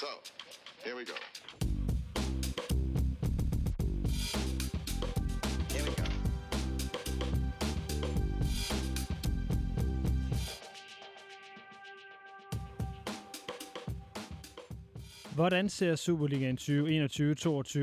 So, here we go. Here we go. Hvordan ser Superligaen 2021-22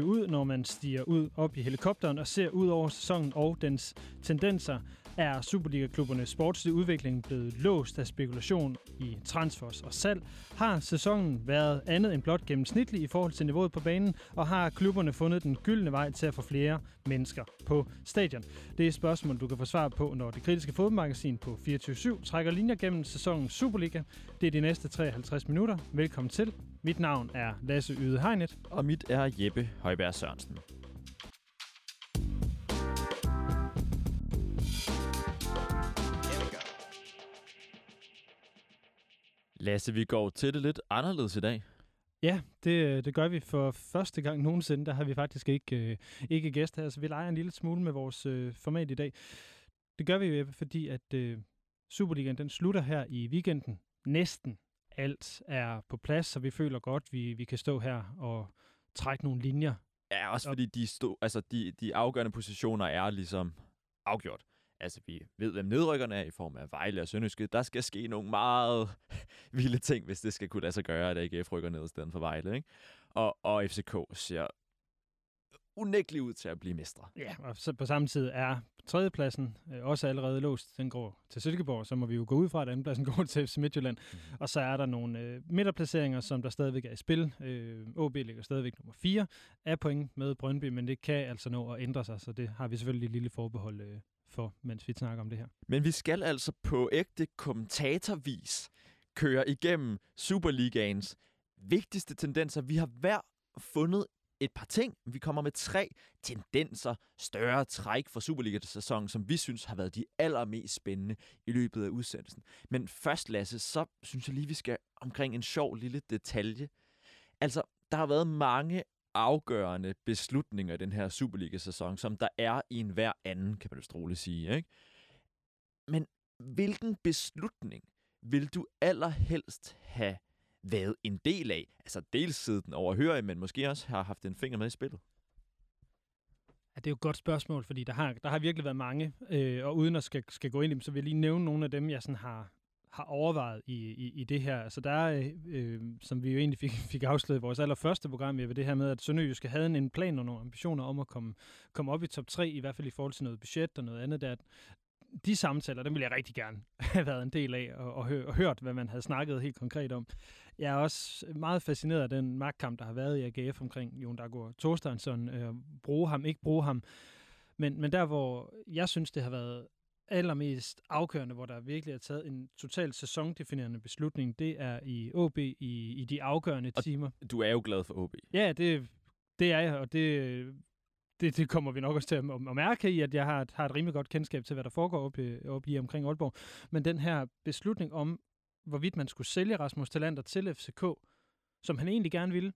ud, når man stiger ud op i helikopteren og ser ud over sæsonen og dens tendenser? Er Superliga-klubbernes sportslige udvikling blevet låst af spekulation i transfers og salg? Har sæsonen været andet end blot gennemsnitlig i forhold til niveauet på banen? Og har klubberne fundet den gyldne vej til at få flere mennesker på stadion? Det er spørgsmål, du kan få svar på, når det kritiske fodboldmagasin på 24-7 trækker linjer gennem sæsonens Superliga. Det er de næste 53 minutter. Velkommen til. Mit navn er Lasse Yde Hegnet. Og mit er Jeppe Højberg Sørensen. Lasse, vi går til det lidt anderledes i dag. Ja, det, det gør vi for første gang nogensinde. Der har vi faktisk ikke, øh, ikke gæster her, så vi leger en lille smule med vores øh, format i dag. Det gør vi jo, fordi at øh, Superligaen den slutter her i weekenden. Næsten alt er på plads, så vi føler godt, vi, vi kan stå her og trække nogle linjer. Ja, også Og- fordi de, stod, altså de, de afgørende positioner er ligesom afgjort. Altså, vi ved, hvem nedrykkerne er i form af Vejle og Sønderjyske. Der skal ske nogle meget vilde ting, hvis det skal kunne lade sig gøre, at AGF rykker ned i stedet for Vejle. Ikke? Og, og FCK ser unægteligt ud til at blive mestre. Ja, og så på samme tid er tredjepladsen øh, også allerede låst. Den går til Silkeborg, så må vi jo gå ud fra, at andenpladsen går til FC Midtjylland. Mhm. Og så er der nogle øh, midterplaceringer, som der stadigvæk er i spil. Øh, OB ligger stadigvæk nummer 4 af point med Brøndby, men det kan altså nå at ændre sig, så det har vi selvfølgelig et lille forbehold øh, for, mens vi snakker om det her. Men vi skal altså på ægte kommentatorvis køre igennem Superligaens vigtigste tendenser. Vi har hver fundet et par ting. Vi kommer med tre tendenser, større træk for Superliga-sæsonen, som vi synes har været de allermest spændende i løbet af udsendelsen. Men først, Lasse, så synes jeg lige, vi skal omkring en sjov lille detalje. Altså, der har været mange afgørende beslutninger i den her Superliga-sæson, som der er i en hver anden, kan man jo roligt sige. Ikke? Men hvilken beslutning vil du allerhelst have været en del af? Altså dels siddet den overhørig, men måske også har haft en finger med i spillet. Ja, det er jo et godt spørgsmål, fordi der har, der har virkelig været mange, øh, og uden at skal, skal gå ind i dem, så vil jeg lige nævne nogle af dem, jeg sådan har, har overvejet i, i, i det her. Altså der er, øh, øh, som vi jo egentlig fik, fik afsløret i vores allerførste program, ved det her med, at Sønderjyske havde en, en plan og nogle ambitioner om at komme, komme op i top 3, i hvert fald i forhold til noget budget og noget andet der. De samtaler, dem ville jeg rigtig gerne have været en del af, og, og, hø- og hørt, hvad man havde snakket helt konkret om. Jeg er også meget fascineret af den magtkamp, der har været i AGF omkring Jon Dagur Thorsteinsson. Øh, bruge ham, ikke bruge ham. Men, men der, hvor jeg synes, det har været allermest afgørende, hvor der virkelig er taget en totalt sæsondefinerende beslutning, det er i OB i, i de afgørende Og- timer. Du er jo glad for OB. Ja, det, det er jeg, og det, det, det kommer vi nok også til at, at mærke i, at jeg har, et- har et rimelig godt kendskab til, hvad der foregår op, i- op lige omkring Aalborg. Men den her beslutning om, hvorvidt man skulle sælge Rasmus Talander til FCK, som han egentlig gerne ville,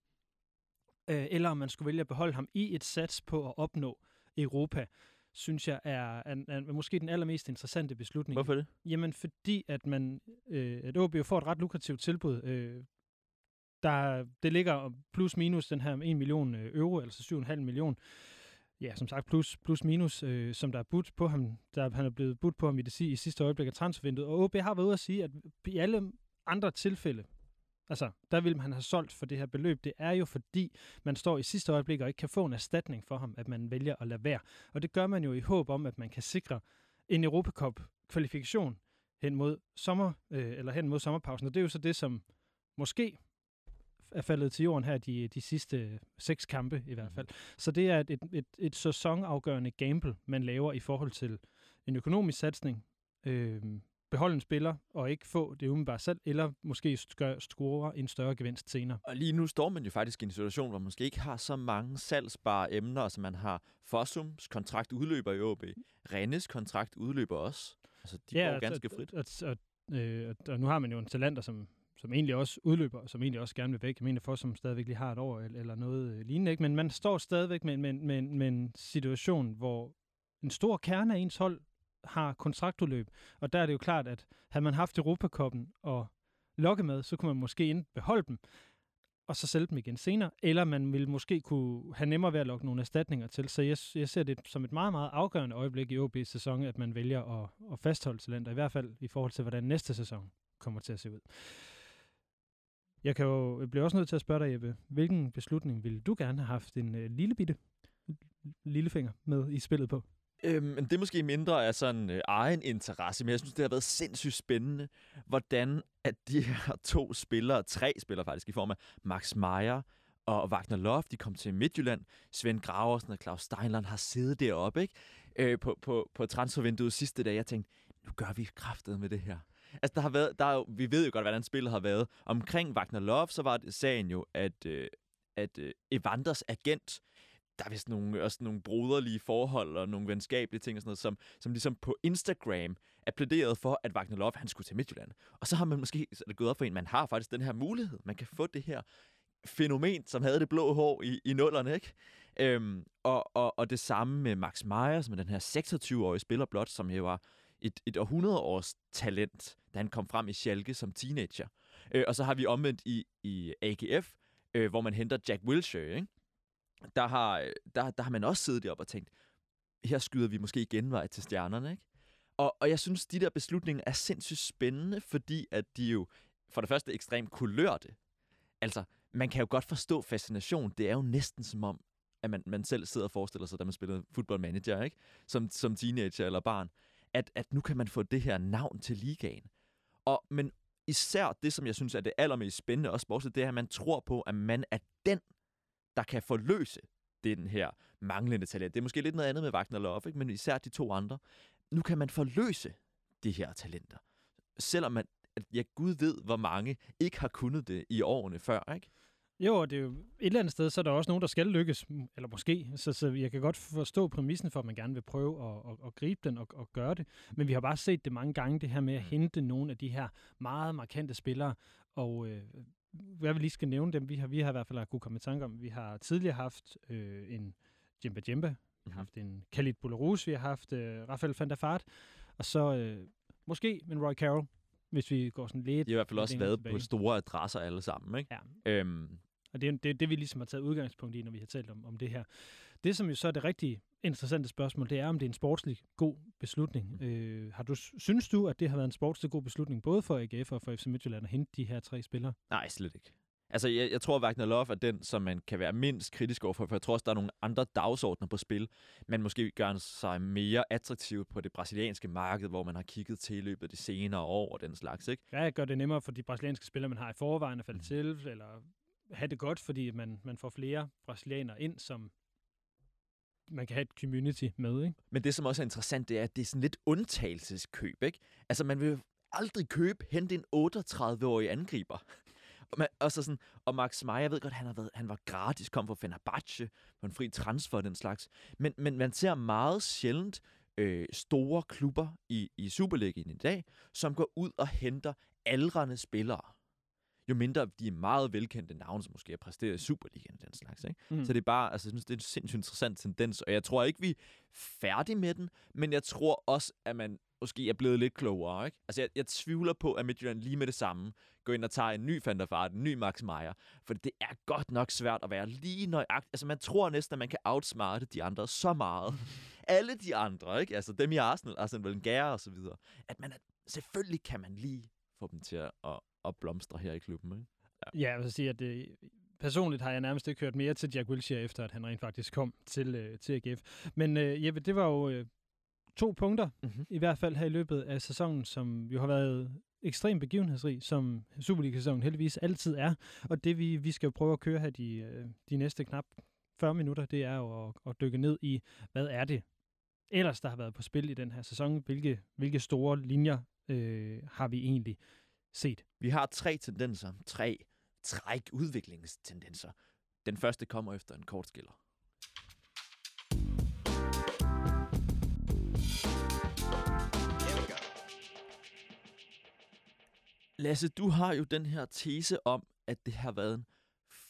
øh, eller om man skulle vælge at beholde ham i et sats på at opnå Europa, synes jeg er, er, er måske den allermest interessante beslutning. Hvorfor det? Jamen, fordi at man, øh, at OB jo får et ret lukrativt tilbud. Øh, der, det ligger plus minus den her 1 million øh, euro, altså 7,5 million. Ja, som sagt, plus, plus minus, øh, som der er budt på ham. Der, han er blevet budt på ham i det i sidste øjeblik af transfervinduet. Og OB har været ude at sige, at i alle andre tilfælde, altså, der vil man have solgt for det her beløb. Det er jo fordi, man står i sidste øjeblik og ikke kan få en erstatning for ham, at man vælger at lade være. Og det gør man jo i håb om, at man kan sikre en Europacup-kvalifikation hen mod sommer, øh, eller hen mod sommerpausen. Og det er jo så det, som måske er faldet til jorden her de, de sidste seks kampe i hvert fald. Så det er et, et, et, et sæsonafgørende gamble, man laver i forhold til en økonomisk satsning, øh, beholde en spiller og ikke få det umiddelbart selv, eller måske score en større gevinst senere. Og lige nu står man jo faktisk i en situation, hvor man måske ikke har så mange salgsbare emner. Altså man har Fossums kontrakt udløber i OB. Rennes kontrakt udløber også. Altså de ja, går altså, ganske frit. Og, og, og, øh, og, og nu har man jo en talenter, som, som egentlig også udløber, og som egentlig også gerne vil væk. Jeg mener, for som stadigvæk lige har et år eller, eller noget øh, lignende. Ikke? Men man står stadigvæk med, med, med, med en situation, hvor en stor kerne af ens hold har kontraktudløb. Og der er det jo klart, at havde man haft Europakoppen og lokke med, så kunne man måske ind beholde dem. og så sælge dem igen senere, eller man ville måske kunne have nemmere ved at lokke nogle erstatninger til. Så jeg, jeg ser det som et meget, meget afgørende øjeblik i OB's sæson, at man vælger at, at fastholde talenter, i hvert fald i forhold til, hvordan næste sæson kommer til at se ud. Jeg kan jo jeg bliver også nødt til at spørge dig, Jeppe, hvilken beslutning ville du gerne have haft en øh, lille bitte lillefinger med i spillet på? Øhm, men det er måske mindre af sådan øh, egen interesse, men jeg synes, det har været sindssygt spændende, hvordan at de her to spillere, tre spillere faktisk, i form af Max Meyer og Wagner Love, de kom til Midtjylland. Svend Graversen og Claus Steinland har siddet deroppe ikke? Øh, på, på, på transfervinduet sidste dag. Jeg tænkte, nu gør vi kraftet med det her. Altså, der har været, der er jo, vi ved jo godt, hvordan spillet har været. Omkring Wagner Love, så var det sagen jo, at, øh, at øh, Evanders agent, der er vist nogle, også nogle broderlige forhold og nogle venskabelige ting og sådan noget, som, som ligesom på Instagram er plæderet for, at Wagner Love, han skulle til Midtjylland. Og så har man måske så er det gået op for en, man har faktisk den her mulighed. Man kan få det her fænomen, som havde det blå hår i, i nullerne, ikke? Øhm, og, og, og det samme med Max Meyer, som er den her 26-årige spiller blot, som jo var et, et århundredeårs talent, da han kom frem i Schalke som teenager. Øh, og så har vi omvendt i, i AGF, øh, hvor man henter Jack Wilshere, ikke? Der har, øh, der, der har man også siddet deroppe og tænkt, her skyder vi måske igen vej til stjernerne, ikke? Og, og jeg synes, de der beslutninger er sindssygt spændende, fordi at de jo for det første ekstremt kulørte. Altså, man kan jo godt forstå fascination. Det er jo næsten som om, at man, man selv sidder og forestiller sig, da man spiller fodboldmanager, ikke? Som, som teenager eller barn at, at nu kan man få det her navn til ligaen. Og, men især det, som jeg synes er det allermest spændende også sportsligt, det er, at man tror på, at man er den, der kan forløse den her manglende talent. Det er måske lidt noget andet med Wagner Love, ikke? men især de to andre. Nu kan man forløse de her talenter. Selvom man, at jeg Gud ved, hvor mange ikke har kunnet det i årene før. Ikke? Jo, og det er jo et eller andet sted, så er der også nogen, der skal lykkes, eller måske. Så, så jeg kan godt forstå præmissen for, at man gerne vil prøve at, at, at gribe den og, og gøre det. Men vi har bare set det mange gange, det her med at mm. hente nogle af de her meget markante spillere. Og øh, jeg vil lige skal nævne dem. Vi har, vi har i hvert fald kunne komme i tanke om, vi har tidligere haft øh, en Jimba Jimba, vi har haft en Khalid Boularus, vi har haft øh, Rafael van der Fart, og så øh, måske en Roy Carroll, hvis vi går sådan lidt... De har i hvert fald også været tilbage. på store adresser alle sammen. Ikke? Ja, Øhm, og det er det, det, vi ligesom har taget udgangspunkt i, når vi har talt om, om det her. Det, som jo så er det rigtig interessante spørgsmål, det er, om det er en sportslig god beslutning. Mm. Øh, har du, synes du, at det har været en sportslig god beslutning, både for AGF og for FC Midtjylland, at hente de her tre spillere? Nej, slet ikke. Altså, jeg, jeg tror, at Wagner Love er den, som man kan være mindst kritisk overfor, for jeg tror også, der er nogle andre dagsordner på spil. Man måske gør sig mere attraktiv på det brasilianske marked, hvor man har kigget til i løbet af de senere år og den slags, ikke? Ja, gør det nemmere for de brasilianske spillere, man har i forvejen at falde Mm. til, eller have det godt, fordi man, man får flere brasilianere ind, som man kan have et community med, ikke? Men det, som også er interessant, det er, at det er sådan lidt undtagelseskøb, ikke? Altså, man vil aldrig købe, hente en 38-årig angriber. Og, man, og, så sådan, og Max Meyer, jeg ved godt, han, har været, han var gratis, kom fra Fenerbahce på en fri transfer og den slags. Men, men man ser meget sjældent øh, store klubber i, i Superligaen i dag, som går ud og henter aldrende spillere. Jo mindre de er meget velkendte navne, som måske har præsteret i Superligaen og den slags. Ikke? Mm. Så det er bare, altså, jeg synes, det er en sindssygt interessant tendens, og jeg tror ikke, vi er færdige med den, men jeg tror også, at man måske er blevet lidt klogere. Ikke? Altså, jeg, jeg tvivler på, at Midtjylland lige med det samme går ind og tager en ny Van der Vaart, en ny Max Meyer, for det er godt nok svært at være lige nøjagtig. Altså, man tror næsten, at man kan outsmarte de andre så meget. Alle de andre, ikke? Altså, dem i Arsenal, Arsene Wenger og så videre, at man er, selvfølgelig kan man lige få dem til at, at, at blomstre her i klubben, ikke? Ja, jeg vil sige, at det, personligt har jeg nærmest ikke hørt mere til Jack Wilshere, efter at han rent faktisk kom til, øh, til AGF. Men øh, Jeppe, det var jo øh, to punkter, Mm-hmm. i hvert fald her i løbet af sæsonen, som jo har været ekstremt begivenhedsrig, som Superliga-sæsonen heldigvis altid er. Og det vi, vi skal jo prøve at køre her de, øh, de næste knap 40 minutter, det er jo at, at dykke ned i, hvad er det ellers, der har været på spil i den her sæson? Hvilke, hvilke store linjer øh, har vi egentlig set? Vi har tre tendenser, tre træk udviklingstendenser. Den første kommer efter en kort skiller. Lasse, du har jo den her tese om, at det har været en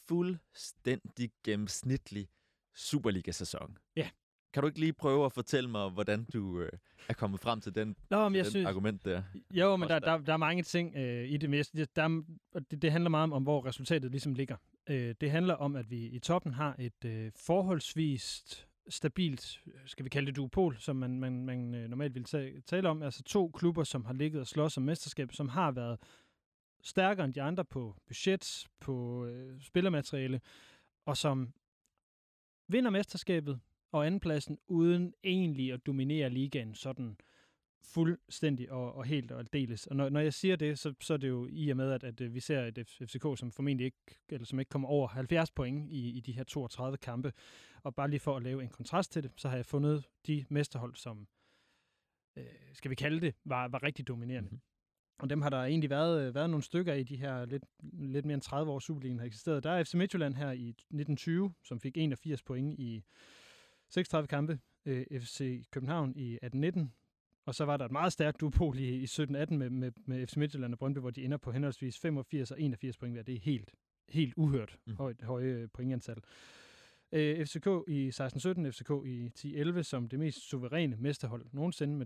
fuldstændig gennemsnitlig Superliga-sæson. Ja. Kan du ikke lige prøve at fortælle mig, hvordan du øh, er kommet frem til den, Nå, men jeg den synes, argument der? Jo, men der, der, der er mange ting øh, i det. Men jeg der, er- det, det handler meget om, om, hvor resultatet ligesom ligger. Øh, det handler om, at vi i toppen har et øh, forholdsvis stabilt, skal vi kalde det duopol, som man, man, man øh, normalt vil ta- tale om. Altså to klubber, som har ligget og slås om mesterskab, som har været stærkere end de andre på budget, på øh, spillermateriale, og som vinder mesterskabet og andenpladsen, uden egentlig at dominere ligaen sådan fuldstændig og, og helt og aldeles. Og når, når jeg siger det, så, så er det jo i og med, at, at øh, vi ser et FCK, som formentlig ikke, eller som ikke kommer over 70 point i, i de her 32 kampe. Og bare lige for at lave en kontrast til det, så har jeg fundet de mesterhold, som, øh, skal vi kalde det, var, var rigtig dominerende. Mhm. Og dem har der egentlig været, øh, været nogle stykker i de her lidt, lidt mere end 30 år Superligaen har eksisteret. Der er FC Midtjylland her i 1920, som fik 81 point i 36 kampe. Øh, FC København i 1819. Og så var der et meget stærkt duopol i, i 17-18 med, med, med FC Midtjylland og Brøndby, hvor de ender på henholdsvis 85 og 81 point hver. Det er helt, helt uhørt Mm. mm. højt, høje pointantal. Øh, FCK i 16-17, FCK i 10-11 som det mest suveræne mesterhold nogensinde med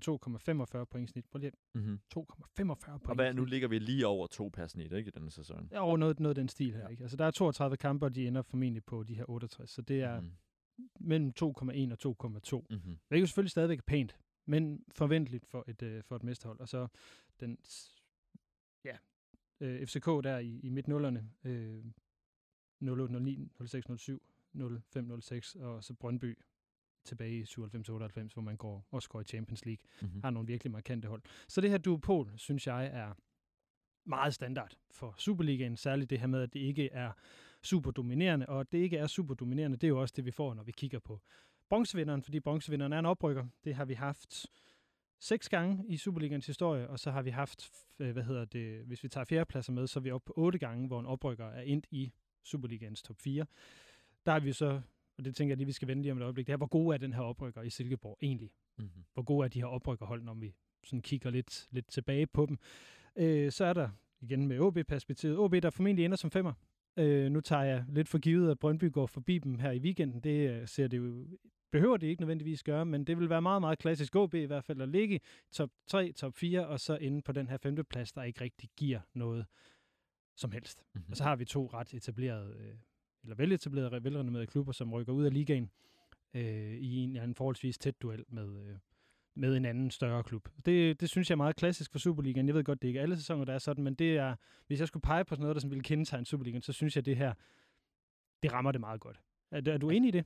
2,45 point snit. Prøv lige Mm-hmm. 2,45 point Og hvad, nu ligger vi lige over to per snit, ikke, i denne sæson? Ja, over noget, noget af den stil her. Ja. Ikke? Altså, der er 32 kampe, og de ender formentlig på de her 68. Så det er Mhm. Mellem 2,1 og 2,2. Mm-hmm. Det er jo selvfølgelig stadigvæk pænt, men forventeligt for et, øh, for et mesterhold. Og så den, ja, øh, FCK der i, i midt-nullerne, øh, 08, 09, 06, 07, 05, 06, og så Brøndby tilbage i 97-98, hvor man går, også går i Champions League, Mm-hmm. har nogle virkelig markante hold. Så det her duopol, synes jeg, er meget standard for Superligaen, særligt det her med, at det ikke er super dominerende, og at det ikke er super dominerende, det er jo også det, vi får, når vi kigger på bronzevinderen, fordi bronzevinderen er en oprykker. Det har vi haft seks gange i Superligans historie, og så har vi haft, øh, hvad hedder det, hvis vi tager fjerdepladser med, så er vi oppe på otte gange, hvor en oprykker er endt i Superligans top 4. Der er vi så, og det tænker jeg lige, vi skal vende lige om et øjeblik, det er, hvor god er den her oprykker i Silkeborg egentlig? Mm-hmm. hvor gode er de her oprykkerhold, når vi sådan kigger lidt, lidt tilbage på dem. Øh, så er der igen med OB-perspektivet. OB, der formentlig ender som femmer. Øh, nu tager jeg lidt for givet, at Brøndby går forbi dem her i weekenden. Det øh, ser det jo, behøver det ikke nødvendigvis gøre, men det vil være meget, meget klassisk OB i hvert fald at ligge top 3, top 4, og så inde på den her femteplads, der ikke rigtig giver noget som helst. Mm-hmm. Og så har vi to ret etablerede, øh, eller veletablerede, velrenommerede klubber, som rykker ud af ligaen øh, i en eller anden forholdsvis tæt duel med, øh, med en anden større klub. Det, det synes jeg er meget klassisk for Superligaen. Jeg ved godt, det er ikke alle sæsoner, der er sådan, men det er, hvis jeg skulle pege på sådan noget, der sådan ville kendetegne Superligaen, så synes jeg, det her, det rammer det meget godt. Er, er du enig i det?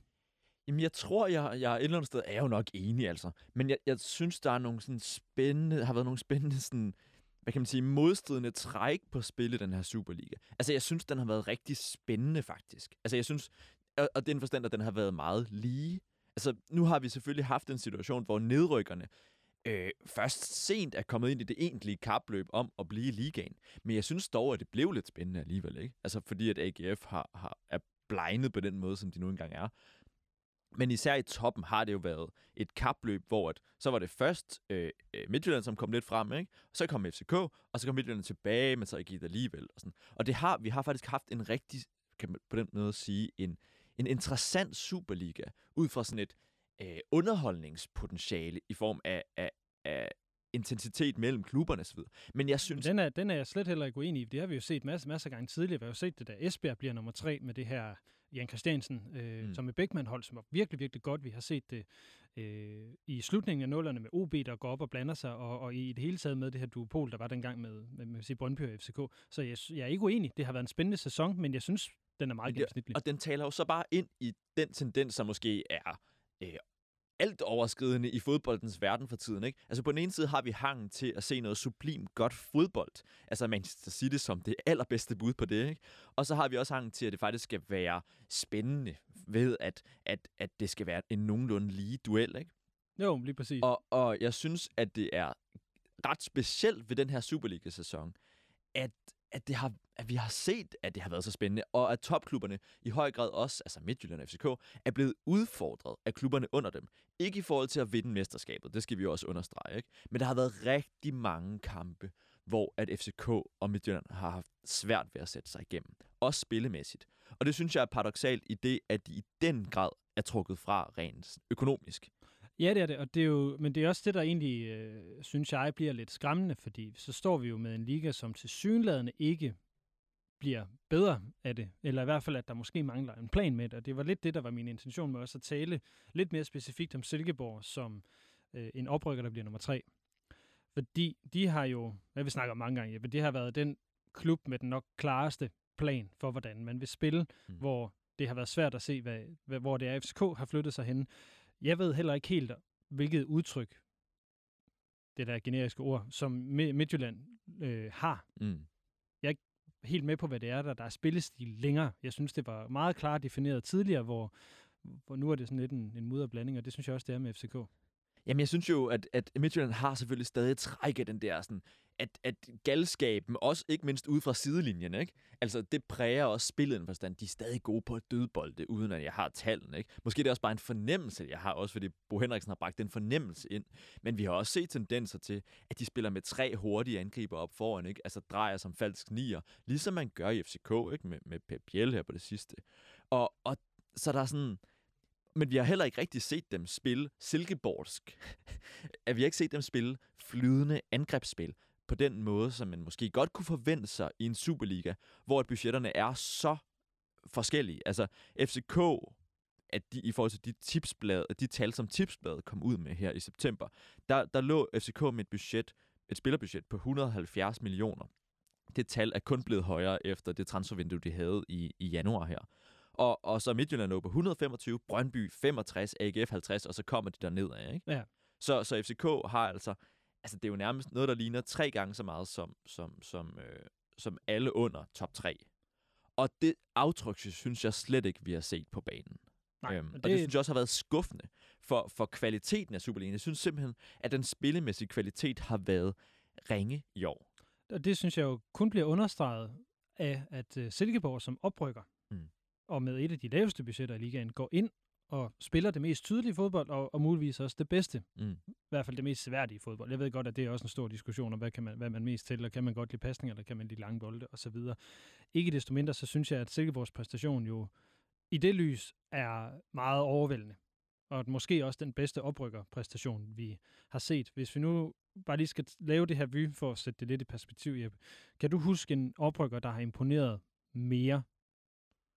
Jamen, jeg tror, jeg, jeg et eller andet sted er jo nok enig, altså. Men jeg, jeg synes, der er nogle sådan spændende, har været nogle spændende sådan, hvad kan man sige, modstridende træk på spil i den her Superliga. Altså, jeg synes, den har været rigtig spændende, faktisk. Altså, jeg synes, og, og den forstand, at den har været meget lige. Altså, nu har vi selvfølgelig haft en situation, hvor nedrykkerne øh, først sent er kommet ind i det egentlige kapløb om at blive i ligaen. Men jeg synes dog, at det blev lidt spændende alligevel, ikke? Altså, fordi at AGF har, har, er blegnet på den måde, som de nu engang er. Men især i toppen har det jo været et kapløb, hvor at, så var det først øh, øh Midtjylland, som kom lidt frem, ikke? Og så kom FCK, og så kom Midtjylland tilbage, men så ikke det alligevel. Og, sådan. og det har, vi har faktisk haft en rigtig, kan man på den måde sige, en, en interessant Superliga, ud fra sådan et øh, underholdningspotentiale i form af, af, af intensitet mellem klubberne osv. Men jeg synes... Den er, den er jeg slet heller ikke uenig i. Det har vi jo set masser, masser af gange tidligere. Vi har jo set det, da Esbjerg bliver nummer tre med det her Jan Christiansen, øh, Mm. som er Beckmann-hold, som var virkelig, virkelig godt. Vi har set det øh, i slutningen af nullerne med OB, der går op og blander sig, og, og i det hele taget med det her duopol, der var dengang med, med, med sige, Brøndby og FCK. Så jeg, jeg er ikke uenig. Det har været en spændende sæson, men jeg synes, den er meget gennemsnitlig. Og den taler jo så bare ind i den tendens, som måske er øh, alt overskridende i fodboldens verden for tiden. Ikke? Altså på den ene side har vi hangen til at se noget sublimt godt fodbold. Altså Manchester City som det allerbedste bud på det. Ikke? Og så har vi også hangen til, at det faktisk skal være spændende ved, at, at, at det skal være en nogenlunde lige duel. Ikke? Jo, lige præcis. Og, og jeg synes, at det er ret specielt ved den her Superliga-sæson, at, at, det har, at vi har set, at det har været så spændende, og at topklubberne i høj grad også, altså Midtjylland og FCK, er blevet udfordret af klubberne under dem. Ikke i forhold til at vinde mesterskabet, det skal vi jo også understrege, ikke? Men der har været rigtig mange kampe, hvor at FCK og Midtjylland har haft svært ved at sætte sig igennem. Også spillemæssigt. Og det synes jeg er paradoxalt i det, at de i den grad er trukket fra rent økonomisk. Ja, det er det, og det er jo, men det er også det, der egentlig, øh, synes jeg, bliver lidt skræmmende, fordi så står vi jo med en liga, som til synlædende ikke bliver bedre af det, eller i hvert fald, at der måske mangler en plan med det, og det var lidt det, der var min intention med også at tale lidt mere specifikt om Silkeborg som øh, en oprykker, der bliver nummer tre. Fordi de har jo, hvad vi snakker om mange gange, men det har været den klub med den nok klareste plan for, hvordan man vil spille, mm. hvor det har været svært at se, hvad, hvad, hvor det er, FCK har flyttet sig hen. Jeg ved heller ikke helt, hvilket udtryk, det der generiske ord, som Mi- Midtjylland øh, har. Mm. Helt med på, hvad det er, der, der er spillestil længere. Jeg synes, det var meget klart defineret tidligere, hvor, hvor nu er det sådan lidt en, en mudderblanding, og det synes jeg også, det er med FCK. Jamen, jeg synes jo, at, at Midtjylland har selvfølgelig stadig et træk af den der sådan, at, at galskaben, også ikke mindst ude fra sidelinjen, ikke? Altså, det præger også spillet en forstand. De er stadig gode på at dødbolde, uden at jeg har tallene, ikke? Måske det er også bare en fornemmelse, jeg har, også fordi Bo Henriksen har bragt den fornemmelse ind. Men vi har også set tendenser til, at de spiller med tre hurtige angriber op foran, ikke? Altså, drejer som falsk nier, ligesom man gør i FCK, ikke? Med, med Pep Biel her på det sidste. Og, og så der er sådan... Men vi har heller ikke rigtig set dem spille silkeborgsk. at vi har ikke set dem spille flydende angrebsspil på den måde, som man måske godt kunne forvente sig i en Superliga, hvor budgetterne er så forskellige. Altså FCK, at de, i forhold til de, tipsblad, de tal, som tipsbladet kom ud med her i september, der, der lå FCK med et budget, et spillerbudget på 170 millioner. Det tal er kun blevet højere efter det transfervindue, de havde i, i januar her. Og, og så Midtjylland lå på 125, Brøndby 65, AGF 50, og så kommer de der nedad, ikke? Ja. Så, så FCK har altså, altså det er jo nærmest noget, der ligner tre gange så meget som, som, som, øh, som alle under top 3. Og det aftryk, synes jeg slet ikke, vi har set på banen. Nej, øhm, og og det synes jeg også har været skuffende for, for kvaliteten af Superligaen. Jeg synes simpelthen, at den spillemæssige kvalitet har været ringe i år. Og det synes jeg jo kun bliver understreget af, at uh, Silkeborg som oprykker, Mm. og med et af de laveste budgetter i ligaen, går ind og spiller det mest tydelige fodbold, og, og muligvis også det bedste. Mm. I hvert fald det mest seværdige fodbold. Jeg ved godt, at det er også en stor diskussion om, hvad, kan man, hvad man mest til, og kan man godt lide pasning, eller kan man lide lange bolde, osv. Ikke desto mindre, så synes jeg, at Silkeborgs præstation jo i det lys er meget overvældende. Og måske også den bedste oprykkerpræstation, vi har set. Hvis vi nu bare lige skal lave det her vy, for at sætte det lidt i perspektiv, Jeppe. Kan du huske en oprykker, der har imponeret mere,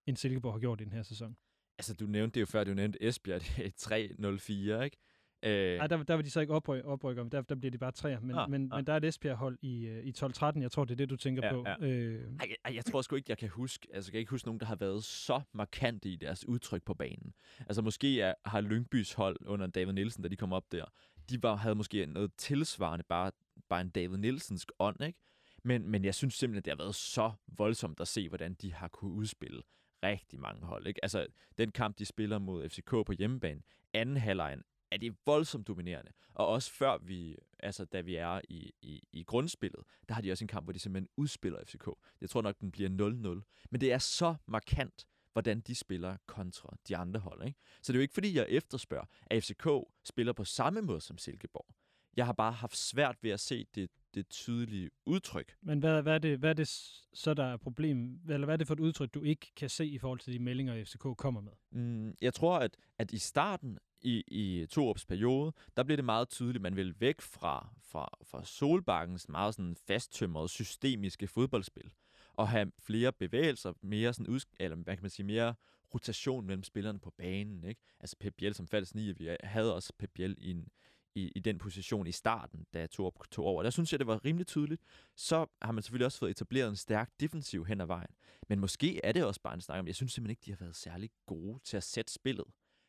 end Silkeborg har gjort i den her sæson? Altså, du nævnte det jo før, du nævnte Esbjerg, det er 3-0-4, ikke? Øh, Nej, der, der var de så ikke opryk, oprykker, men der, der bliver de bare træer. Men, Ah, men, ah. men der er et Esbjerg-hold i, øh, i 12-13. Jeg tror, det er det, du tænker Ja, på. ja. Øh, Ej, jeg, ej, jeg tror sgu ikke, jeg kan huske, altså jeg kan ikke huske nogen, der har været så markante i deres udtryk på banen. Altså måske er, har Lyngbys hold under David Nielsen, da de kom op der, de var, havde måske noget tilsvarende, bare, bare en David Nielsensk ånd, ikke? Men, men jeg synes simpelthen, det har været så voldsomt at se, hvordan de har kunne udspille rigtig mange hold. Ikke? Altså, den kamp, de spiller mod FCK på hjemmebane, anden halvlejen, er det voldsomt dominerende. Og også før vi, altså da vi er i, i, i grundspillet, der har de også en kamp, hvor de simpelthen udspiller FCK. Jeg tror nok, den bliver 0-0. Men det er så markant, hvordan de spiller kontra de andre hold. Ikke? Så det er jo ikke, fordi jeg efterspørger, at FCK spiller på samme måde som Silkeborg. Jeg har bare haft svært ved at se det, det tydelige udtryk. men hvad, hvad, er det, hvad er det så, der er problem? Eller hvad er det for et udtryk, du ikke kan se i forhold til de meldinger, FCK kommer med? Mm, jeg tror, at, at i starten i, i Torups periode, der blev det meget tydeligt, at man ville væk fra, fra, fra Solbakkens meget sådan fasttømrede systemiske fodboldspil, og have flere bevægelser, mere sådan uds- eller hvad kan man sige, mere rotation mellem spillerne på banen. Ikke? Altså Pep Biel som falsk nier, vi havde også Pep Biel i, en, i, i den position i starten, da Torup tog over. Der synes jeg, det var rimelig tydeligt. Så har man selvfølgelig også fået etableret en stærk defensiv hen ad vejen. Men måske er det også bare en snak om, jeg synes simpelthen ikke, de har været særlig gode til at sætte spillet.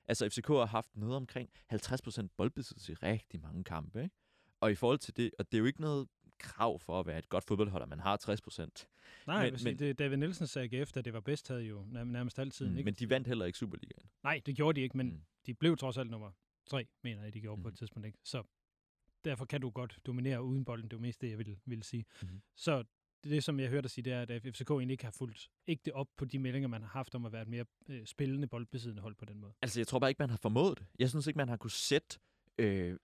Altså FCK har haft noget omkring 50% boldbesiddelse i rigtig mange kampe, ikke? Og i forhold til det, og det er jo ikke noget krav for at være et godt fodboldhold, at man har 60%. Nej, Men- men, sige, men- det, David Nielsens AGF, da det var bedst, havde jo nær, nærmest altid. Mm, ikke? men de vandt heller ikke Superligaen. Nej, det gjorde de ikke, men mm. de blev trods alt nummer tre, mener jeg, de gjorde mm. på Mhm. et tidspunkt. Ikke? Så derfor kan du godt dominere uden bolden. Det var mest det, jeg ville, ville sige. Mhm. Så det, det, som jeg hørte dig sige, det er, at FCK egentlig ikke har fulgt ægte op på de meldinger, man har haft om at være et mere øh, spillende, boldbesiddende hold på den måde. Altså, jeg tror bare ikke, man har formået det. Jeg synes ikke, man har kunne sætte, øh,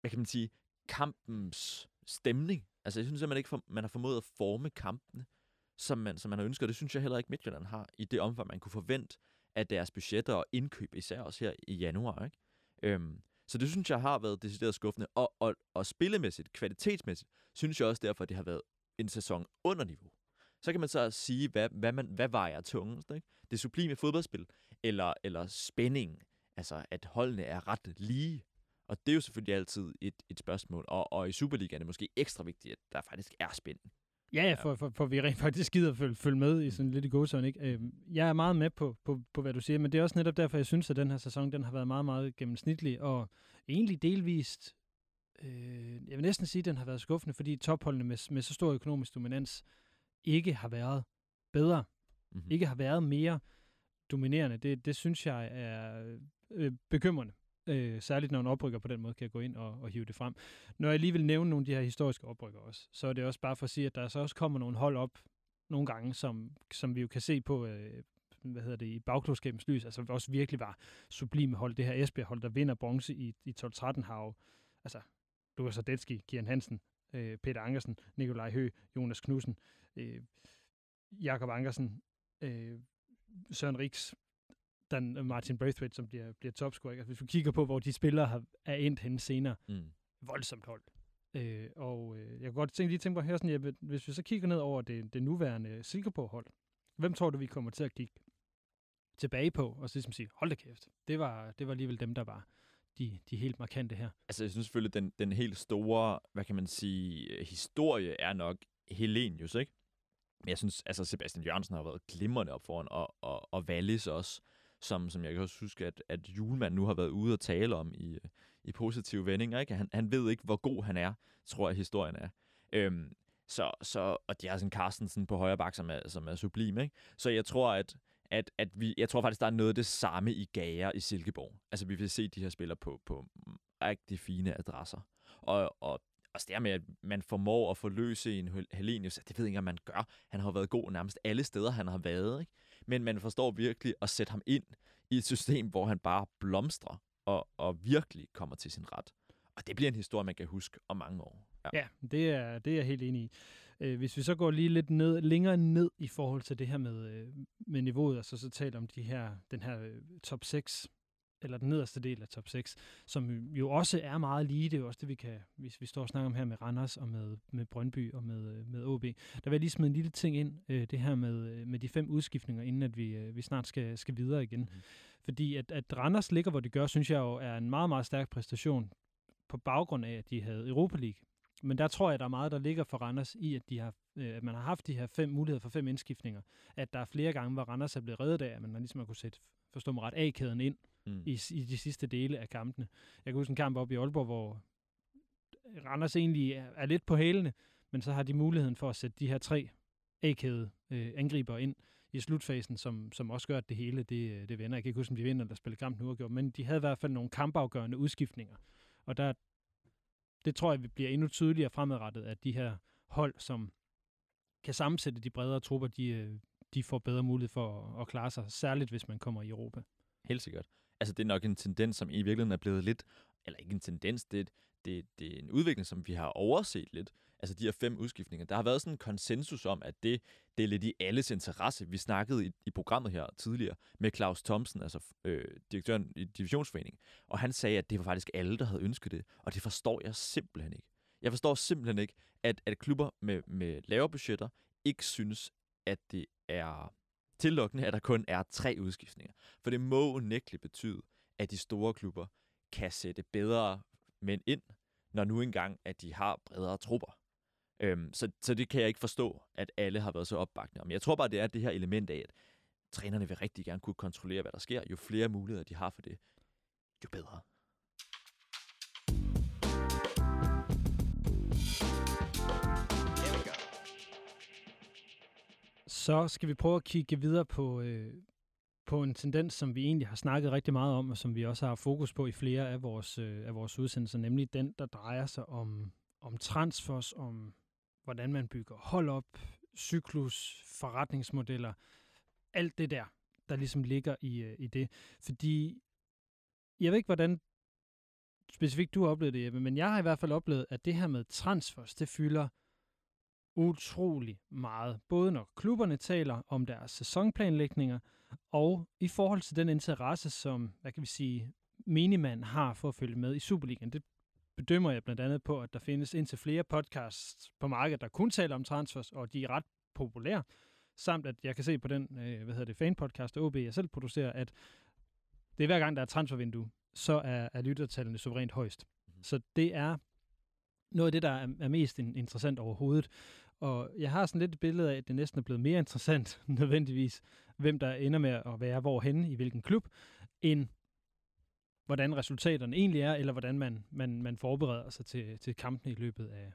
hvad kan man sige, kampens stemning. Altså, jeg synes simpelthen ikke, for, man har formået at forme kampene, som man, som man har ønsket. Det synes jeg heller ikke, Midtjylland har, i det omfang, man kunne forvente, af deres budgetter og indkøb, især også her i januar. Ikke? Øhm, så det synes jeg har været decideret skuffende. Og, og, og spillemæssigt, kvalitetsmæssigt, synes jeg også derfor, at det har været en sæson under niveau. Så kan man så sige, hvad, hvad, man, hvad vejer tungest? Ikke? Det sublime fodboldspil, eller, eller spænding, altså at holdene er ret lige. Og det er jo selvfølgelig altid et, et spørgsmål. Og, og i Superligaen er det måske ekstra vigtigt, at der faktisk er spænding. Ja, ja, for, for, for vi rent faktisk gider følge, følge med i sådan lidt i gåsøjne, ikke? Øhm, jeg er meget med på, på, på, hvad du siger, men det er også netop derfor, jeg synes, at den her sæson, den har været meget, meget gennemsnitlig, og egentlig delvist, øh, jeg vil næsten sige, at den har været skuffende, fordi topholdene med, med så stor økonomisk dominans ikke har været bedre, Mm-hmm. ikke har været mere dominerende. Det, det synes jeg er øh, bekymrende. Øh, særligt når en oprykker på den måde kan gå ind og, og hive det frem. Når jeg lige vil nævne nogle af de her historiske oprykker også, så er det også bare for at sige, at der så også kommer nogle hold op nogle gange, som, som vi jo kan se på øh, hvad hedder det, i bagklodskabens lys, altså også virkelig var sublime hold. Det her Esbjerg-hold, der vinder bronze i, i 12-13, har jo, altså, Lukas Sadetski, Kian Hansen, øh, Peter Ankersen, Nikolaj Hø, Jonas Knudsen, øh, Jakob Ankersen, øh, Søren Riks, Dan Martin Braithwaite, som bliver, bliver topscorer. Altså, hvis du kigger på, hvor de spillere har, er endt henne senere, Mm. voldsomt hold. Øh, og øh, jeg kunne godt tænke, lige tænke på høre sådan, vil- hvis vi så kigger ned over det, det nuværende Silkeborg-hold, hvem tror du, vi kommer til at kigge tilbage på, og så ligesom sige, hold da kæft, det var, det var alligevel dem, der var de, de helt markante her. Altså, jeg synes selvfølgelig, den, den helt store, hvad kan man sige, øh, historie er nok Helenius, ikke? Men jeg synes, altså Sebastian Jørgensen har været glimrende op foran, og, og, og Wallis også, som, som jeg kan også huske, at, at Julemand nu har været ude og tale om i, i positive vendinger, ikke? Han, han ved ikke, hvor god han er, tror jeg, historien er. Øhm, så, så, og de har sådan Carstensen på højre bak, som er, som er sublim, ikke? Så jeg tror, at, at, at vi, jeg tror faktisk, der er noget af det samme i Gager i Silkeborg. Altså, vi vil se de her spillere på, på rigtig fine adresser. Og, og også det med, at man formår at forløse en Hellenius, Helenius, det ved jeg ikke, om man gør. Han har været god nærmest alle steder, han har været. Ikke? Men man forstår virkelig at sætte ham ind i et system, hvor han bare blomstrer og, og virkelig kommer til sin ret. Og det bliver en historie, man kan huske om mange år. Ja. Ja, det er, det er jeg helt enig i. Øh, hvis vi så går lige lidt ned, længere ned i forhold til det her med, øh, med niveauet, altså så taler om de her, den her øh, top 6, eller den nederste del af top 6, som jo også er meget lige. Det er jo også det, vi kan, hvis vi står og snakker om her med Randers og med, med Brøndby og med, øh, med OB. Der vil jeg lige smide en lille ting ind, øh, det her med, øh, med de fem udskiftninger, inden at vi, øh, vi snart skal, skal videre igen. Mhm. Fordi at, at Randers ligger, hvor de gør, synes jeg jo er en meget, meget stærk præstation på baggrund af, at de havde Europa League. Men der tror jeg, der er meget, der ligger for Randers i, at, de har, at man har haft de her fem muligheder for fem indskiftninger. At der er flere gange, hvor Randers er blevet reddet af, at man ligesom har kunne sætte, forstå mig ret, A-kæden ind Mm. I, i de sidste dele af kampene. Jeg kan huske en kamp op i Aalborg, hvor Randers egentlig er, er lidt på hælene, men så har de muligheden for at sætte de her tre A-kæde øh, angriber ind i slutfasen, som, som også gør, at det hele det, øh, det vender. Jeg kan ikke huske, om de vinder eller spiller kampen uafgjort, men de havde i hvert fald nogle kampafgørende udskiftninger. Og der, det tror jeg, vi bliver endnu tydeligere fremadrettet, at de her hold, som kan sammensætte de bredere trupper, de, øh, de får bedre mulighed for at, at klare sig, særligt hvis man kommer i Europa. Helt sikkert. Altså, det er nok en tendens, som i virkeligheden er blevet lidt, eller ikke en tendens, det er, et- det, det er en udvikling, som vi har overset lidt. Altså, de her fem udskiftninger. Der har været sådan en konsensus om, at det, det er lidt i alles interesse. Vi snakkede i, i programmet her tidligere med Claus Thomsen, altså øh, direktøren i Divisionsforeningen, og han sagde, at det var faktisk alle, der havde ønsket det, og det forstår jeg simpelthen ikke. Jeg forstår simpelthen ikke, at, at klubber med, med lavere budgetter ikke synes, at det er tillokkende, at der kun er tre udskiftninger. For det må unægteligt betyde, at de store klubber kan sætte bedre mænd ind, når nu engang, at de har bredere trupper. Øhm, så, så det kan jeg ikke forstå, at alle har været så opbakne om. Jeg tror bare, det er det her element af, at trænerne vil rigtig gerne kunne kontrollere, hvad der sker. Jo flere muligheder de har for det, jo bedre. Så skal vi prøve at kigge videre på, øh, på en tendens, som vi egentlig har snakket rigtig meget om, og som vi også har fokus på i flere af vores, øh, af vores udsendelser, nemlig den, der drejer sig om, om transfers, om hvordan man bygger hold op, cyklus, forretningsmodeller, alt det der, der ligesom ligger i, øh, i det. Fordi jeg ved ikke, hvordan specifikt du har oplevet det, Jeppe, men jeg har i hvert fald oplevet, at det her med transfers, det fylder utrolig meget. Både når klubberne taler om deres sæsonplanlægninger, og i forhold til den interesse, som, hvad kan vi sige, minimand har for at følge med i Superligaen. Det bedømmer jeg blandt andet på, at der findes indtil flere podcasts på markedet, der kun taler om transfers, og de er ret populære. Samt at jeg kan se på den, øh, hvad hedder det, fanpodcast, OB, jeg selv producerer, at det er hver gang, der er transfervindue, så er, er lyttertallene suverænt højst. Mm-hmm. Så det er noget af det, der er, er mest in, interessant overhovedet. Og jeg har sådan lidt et billede af, at det næsten er blevet mere interessant, nødvendigvis, hvem der ender med at være hvorhen i hvilken klub, end hvordan resultaterne egentlig er, eller hvordan man, man, man forbereder sig til, til kampen i løbet af,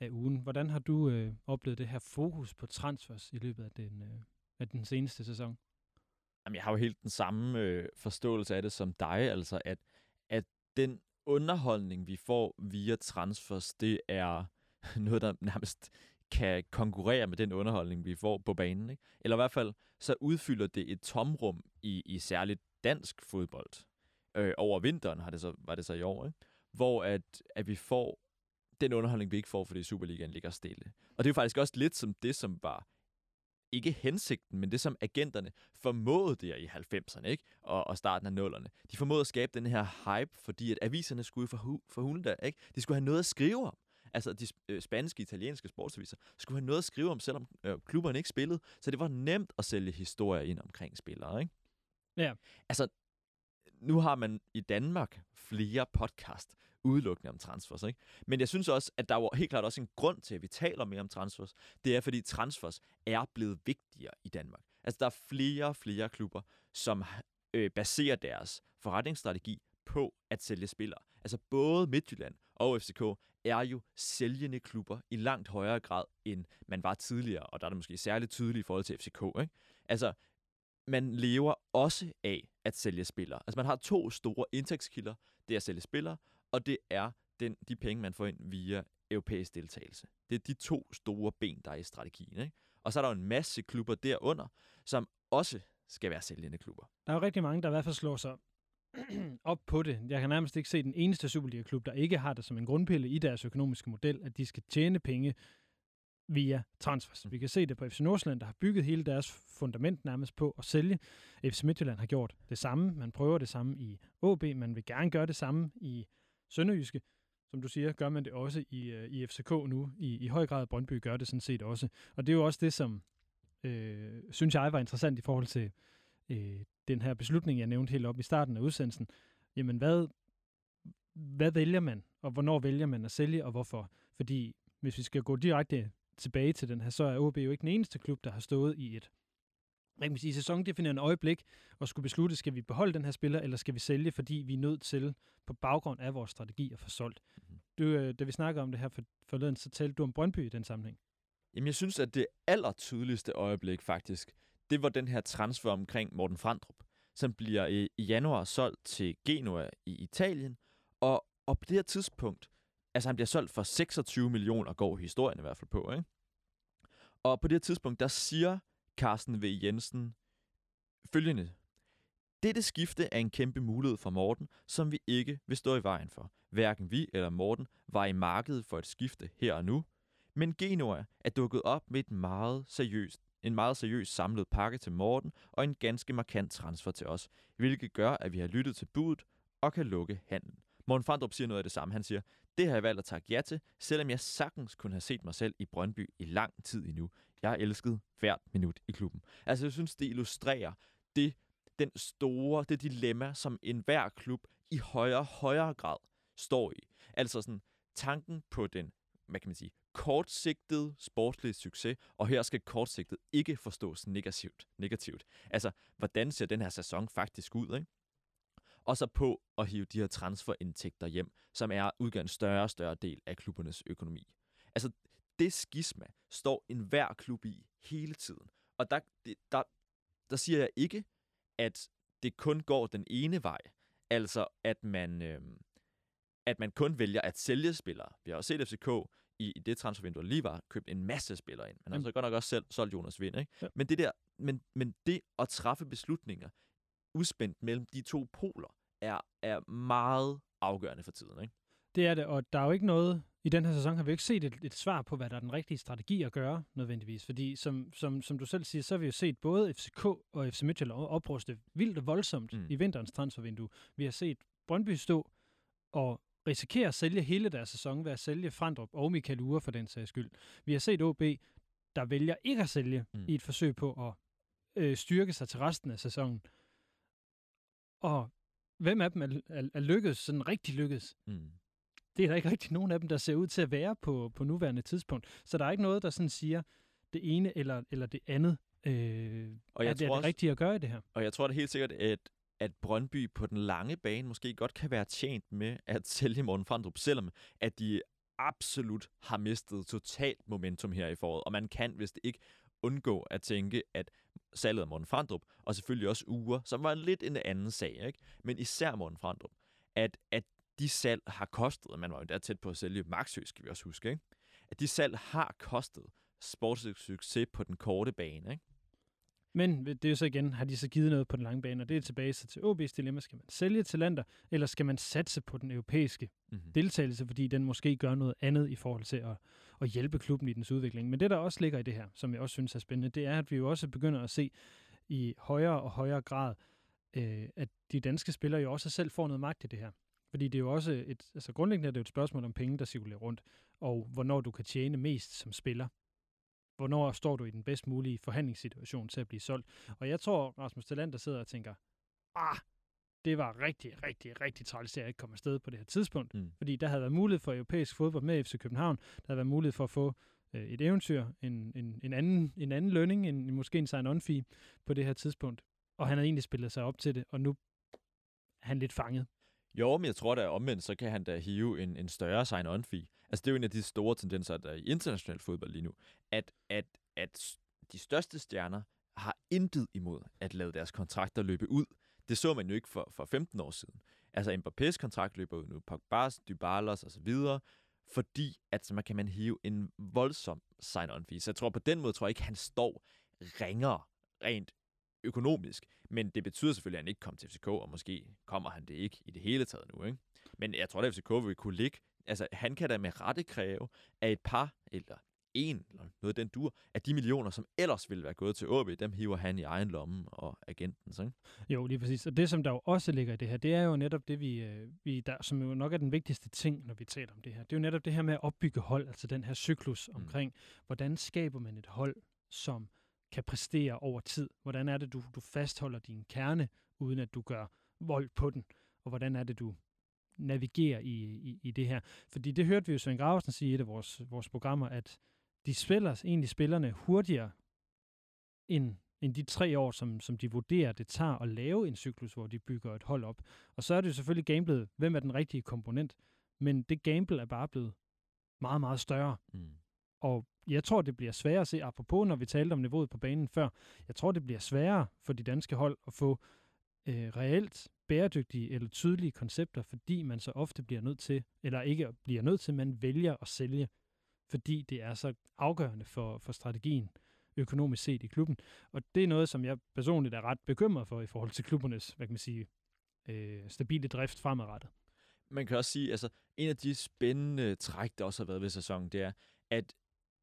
af ugen. Hvordan har du øh, oplevet det her fokus på transfers i løbet af den, øh, af den seneste sæson? Jamen, jeg har jo helt den samme øh, forståelse af det som dig, altså at, at den underholdning, vi får via transfers, det er noget, der nærmest kan konkurrere med den underholdning, vi får på banen. Ikke? Eller i hvert fald, så udfylder det et tomrum i, i særligt dansk fodbold. Øh, over vinteren har det så, var det så i år, ikke? hvor at, at vi får den underholdning, vi ikke får, fordi Superligaen ligger stille. Og det er jo faktisk også lidt som det, som var ikke hensigten, men det som agenterne formåede der i 90'erne, ikke? Og, og starten af nullerne. De formåede at skabe den her hype, fordi at aviserne skulle for, hu- for hulen der, ikke? De skulle have noget at skrive om. Altså de øh, spanske, italienske sportsaviser skulle have noget at skrive om, selvom øh, klubberne ikke spillede. Så det var nemt at sælge historier ind omkring spillere, ikke? Ja. Altså, nu har man i Danmark flere podcast udelukkende om transfers. Ikke? Men jeg synes også, at der var helt klart også en grund til, at vi taler mere om transfers. Det er, fordi transfers er blevet vigtigere i Danmark. Altså, der er flere og flere klubber, som øh, baserer deres forretningsstrategi på at sælge spillere. Altså, både Midtjylland og FCK er jo sælgende klubber i langt højere grad, end man var tidligere, og der er det måske særligt tydeligt i forhold til FCK. Ikke? Altså, man lever også af at sælge spillere. Altså, man har to store indtægtskilder. Det er at sælge spillere, og det er den, de penge, man får ind via europæisk deltagelse. Det er de to store ben, der er i strategien. Ikke? Og så er der jo en masse klubber derunder, som også skal være sælgende klubber. Der er jo rigtig mange, der i hvert fald slår sig op på det. Jeg kan nærmest ikke se den eneste Superliga-klub, der ikke har det som en grundpille i deres økonomiske model, at de skal tjene penge via transfers. Vi kan se det på FC Nordsjælland, der har bygget hele deres fundament nærmest på at sælge. FC Midtjylland har gjort det samme. Man prøver det samme i AB. Man vil gerne gøre det samme i Sønderjyske. Som du siger, gør man det også i, uh, i FCK nu. I, I høj grad Brøndby gør det sådan set også. Og det er jo også det, som øh, synes jeg var interessant i forhold til øh, den her beslutning, jeg nævnte helt op i starten af udsendelsen. Jamen, hvad, hvad vælger man, og hvornår vælger man at sælge, og hvorfor? Fordi hvis vi skal gå direkte tilbage til den her, så er OB jo ikke den eneste klub, der har stået i et hvad kan man sige, sæsondefinerende øjeblik og skulle beslutte, skal vi beholde den her spiller, eller skal vi sælge, fordi vi er nødt til på baggrund af vores strategi at få solgt. Mm-hmm. Du, øh, da vi snakker om det her for, forleden, så talte du om Brøndby i den sammenhæng. Jamen, jeg synes, at det aller tydeligste øjeblik faktisk, det var den her transfer omkring Morten Frandrup, som bliver i, i januar solgt til Genua i Italien, og, og på det her tidspunkt, altså han bliver solgt for 26 millioner, går historien i hvert fald på, ikke? Og på det her tidspunkt, der siger Carsten V. Jensen følgende. Dette skifte er en kæmpe mulighed for Morten, som vi ikke vil stå i vejen for. Hverken vi eller Morten var i markedet for et skifte her og nu, men Genoa er dukket op med et meget seriøst, en meget seriøs samlet pakke til Morten og en ganske markant transfer til os, hvilket gør, at vi har lyttet til budet og kan lukke handlen. Morten Fandrup siger noget af det samme. Han siger, det har jeg valgt at takke ja til, selvom jeg sagtens kunne have set mig selv i Brøndby i lang tid endnu. Jeg har elsket hvert minut i klubben. Altså, jeg synes, det illustrerer det, den store, det dilemma, som enhver klub i højere højere grad står i. Altså sådan, tanken på den, hvad kan man sige, kortsigtet sportslig succes, og her skal kortsigtet ikke forstås negativt. negativt. Altså, hvordan ser den her sæson faktisk ud, ikke? Og så på at hive de her transferindtægter hjem, som er udgør en større og større del af klubbernes økonomi. Altså, det skisma står enhver klub i hele tiden. Og der, der, der siger jeg ikke, at det kun går den ene vej. Altså, at man, øh, at man kun vælger at sælge spillere. Vi har også set FCK i, i det transfervindue, der lige var, købt en masse spillere ind. Man har så godt nok også selv solgt Jonas Vind, ikke? Ja. Men, det der, men, men det at træffe beslutninger udspændt mellem de to poler, er, er meget afgørende for tiden, ikke? Det er det, og der er jo ikke noget... I den her sæson har vi jo ikke set et, et svar på, hvad der er den rigtige strategi at gøre, nødvendigvis. Fordi som, som, som du selv siger, så har vi jo set både FCK og FC Midtjylland opruste vildt og voldsomt Mm. mm. i vinterens transfervindue. Vi har set Brøndby stå og risikere at sælge hele deres sæson ved at sælge Frandrup og Michael Ure for den sags skyld. Vi har set OB, der vælger ikke at sælge Mm. i et forsøg på at øh, styrke sig til resten af sæsonen. Og hvem af dem er, er, er lykkedes, sådan rigtig lykkedes? Mm. Det er der ikke rigtig nogen af dem, der ser ud til at være på, på nuværende tidspunkt. Så der er ikke noget, der sådan siger det ene eller, eller det andet. Øh, Og jeg er det, er tror det også- rigtige at gøre i det her? Og jeg tror da helt sikkert, at, at Brøndby på den lange bane måske godt kan være tjent med at sælge Morten Frandrup, selvom at de absolut har mistet totalt momentum her i foråret. Og man kan vist ikke undgå at tænke, at salget af Morten Frandrup, og selvfølgelig også Uger, som var lidt en anden sag, ikke? men især Morten Frandrup, at, at de salg har kostet, man var jo der tæt på at sælge Maxø, skal vi også huske, ikke? at de salg har kostet sportslig succes på den korte bane. Ikke? Men det er jo så igen, har de så givet noget på den lange bane, og det er tilbage så til OB's dilemma. Skal man sælge talenter, eller skal man satse på den europæiske Mm-hmm. deltagelse, fordi den måske gør noget andet i forhold til at, at hjælpe klubben i dens udvikling. Men det, der også ligger i det her, som jeg også synes er spændende, det er, at vi jo også begynder at se i højere og højere grad, øh, at de danske spillere jo også selv får noget magt i det her. Fordi det er jo også et, altså grundlæggende er det jo et spørgsmål om penge, der cirkulerer rundt, og hvornår du kan tjene mest som spiller. Hvornår står du i den bedst mulige forhandlingssituation til at blive solgt. Og jeg tror, Rasmus Talander sidder og tænker, ah, det var rigtig, rigtig, rigtig træls, at jeg ikke kom afsted på det her tidspunkt. Mm. Fordi der havde været mulighed for europæisk fodbold med FC København. Der havde været mulighed for at få øh, et eventyr, en, en, en, anden, en anden lønning, en, måske en sign-on-fee på det her tidspunkt. Og han havde egentlig spillet sig op til det, og nu er han lidt fanget. Jo, men jeg tror da omvendt, så kan han da hive en, en større sign-on-fee. Altså, det er jo en af de store tendenser, der er i international fodbold lige nu, at, at, at de største stjerner har intet imod at lade deres kontrakter løbe ud. Det så man jo ikke for, for 15 år siden. Altså, Mbappé's kontrakt løber ud nu, Pogba's, Dybalas og så videre, fordi at man kan man hive en voldsom sign-on-fee. Så jeg tror på den måde, tror jeg ikke, han står ringere rent økonomisk. Men det betyder selvfølgelig, at han ikke kommer til FCK, og måske kommer han det ikke i det hele taget nu. Ikke? Men jeg tror, at FCK vil kunne ligge... Altså, han kan da med rette kræve af et par, eller en, eller noget den dur, af de millioner, som ellers ville være gået til AB, dem hiver han i egen lomme og agenten. Så, ikke? Jo, lige præcis. Og det, som der jo også ligger i det her, det er jo netop det, vi, øh, vi der, som jo nok er den vigtigste ting, når vi taler om det her. Det er jo netop det her med at opbygge hold, altså den her cyklus Mm. omkring, hvordan skaber man et hold, som kan præstere over tid? Hvordan er det, du, du fastholder din kerne, uden at du gør vold på den? Og hvordan er det, du navigerer i, i, i det her? Fordi det hørte vi jo Svend Graversen sige i et af vores, vores programmer, at de spiller egentlig spillerne hurtigere end, end de tre år, som, som de vurderer, det tager at lave en cyklus, hvor de bygger et hold op. Og så er det jo selvfølgelig gamblet, hvem er den rigtige komponent. Men det gamble er bare blevet meget, meget større. Mm. Og jeg tror, det bliver sværere at se, apropos når vi talte om niveauet på banen før, jeg tror, det bliver sværere for de danske hold at få øh, reelt bæredygtige eller tydelige koncepter, fordi man så ofte bliver nødt til, eller ikke bliver nødt til, man vælger at sælge, fordi det er så afgørende for, for strategien økonomisk set i klubben. Og det er noget, som jeg personligt er ret bekymret for i forhold til klubbernes, hvad kan man sige, øh, stabile drift fremadrettet. Man kan også sige, altså en af de spændende træk, der også har været ved sæsonen, det er, at,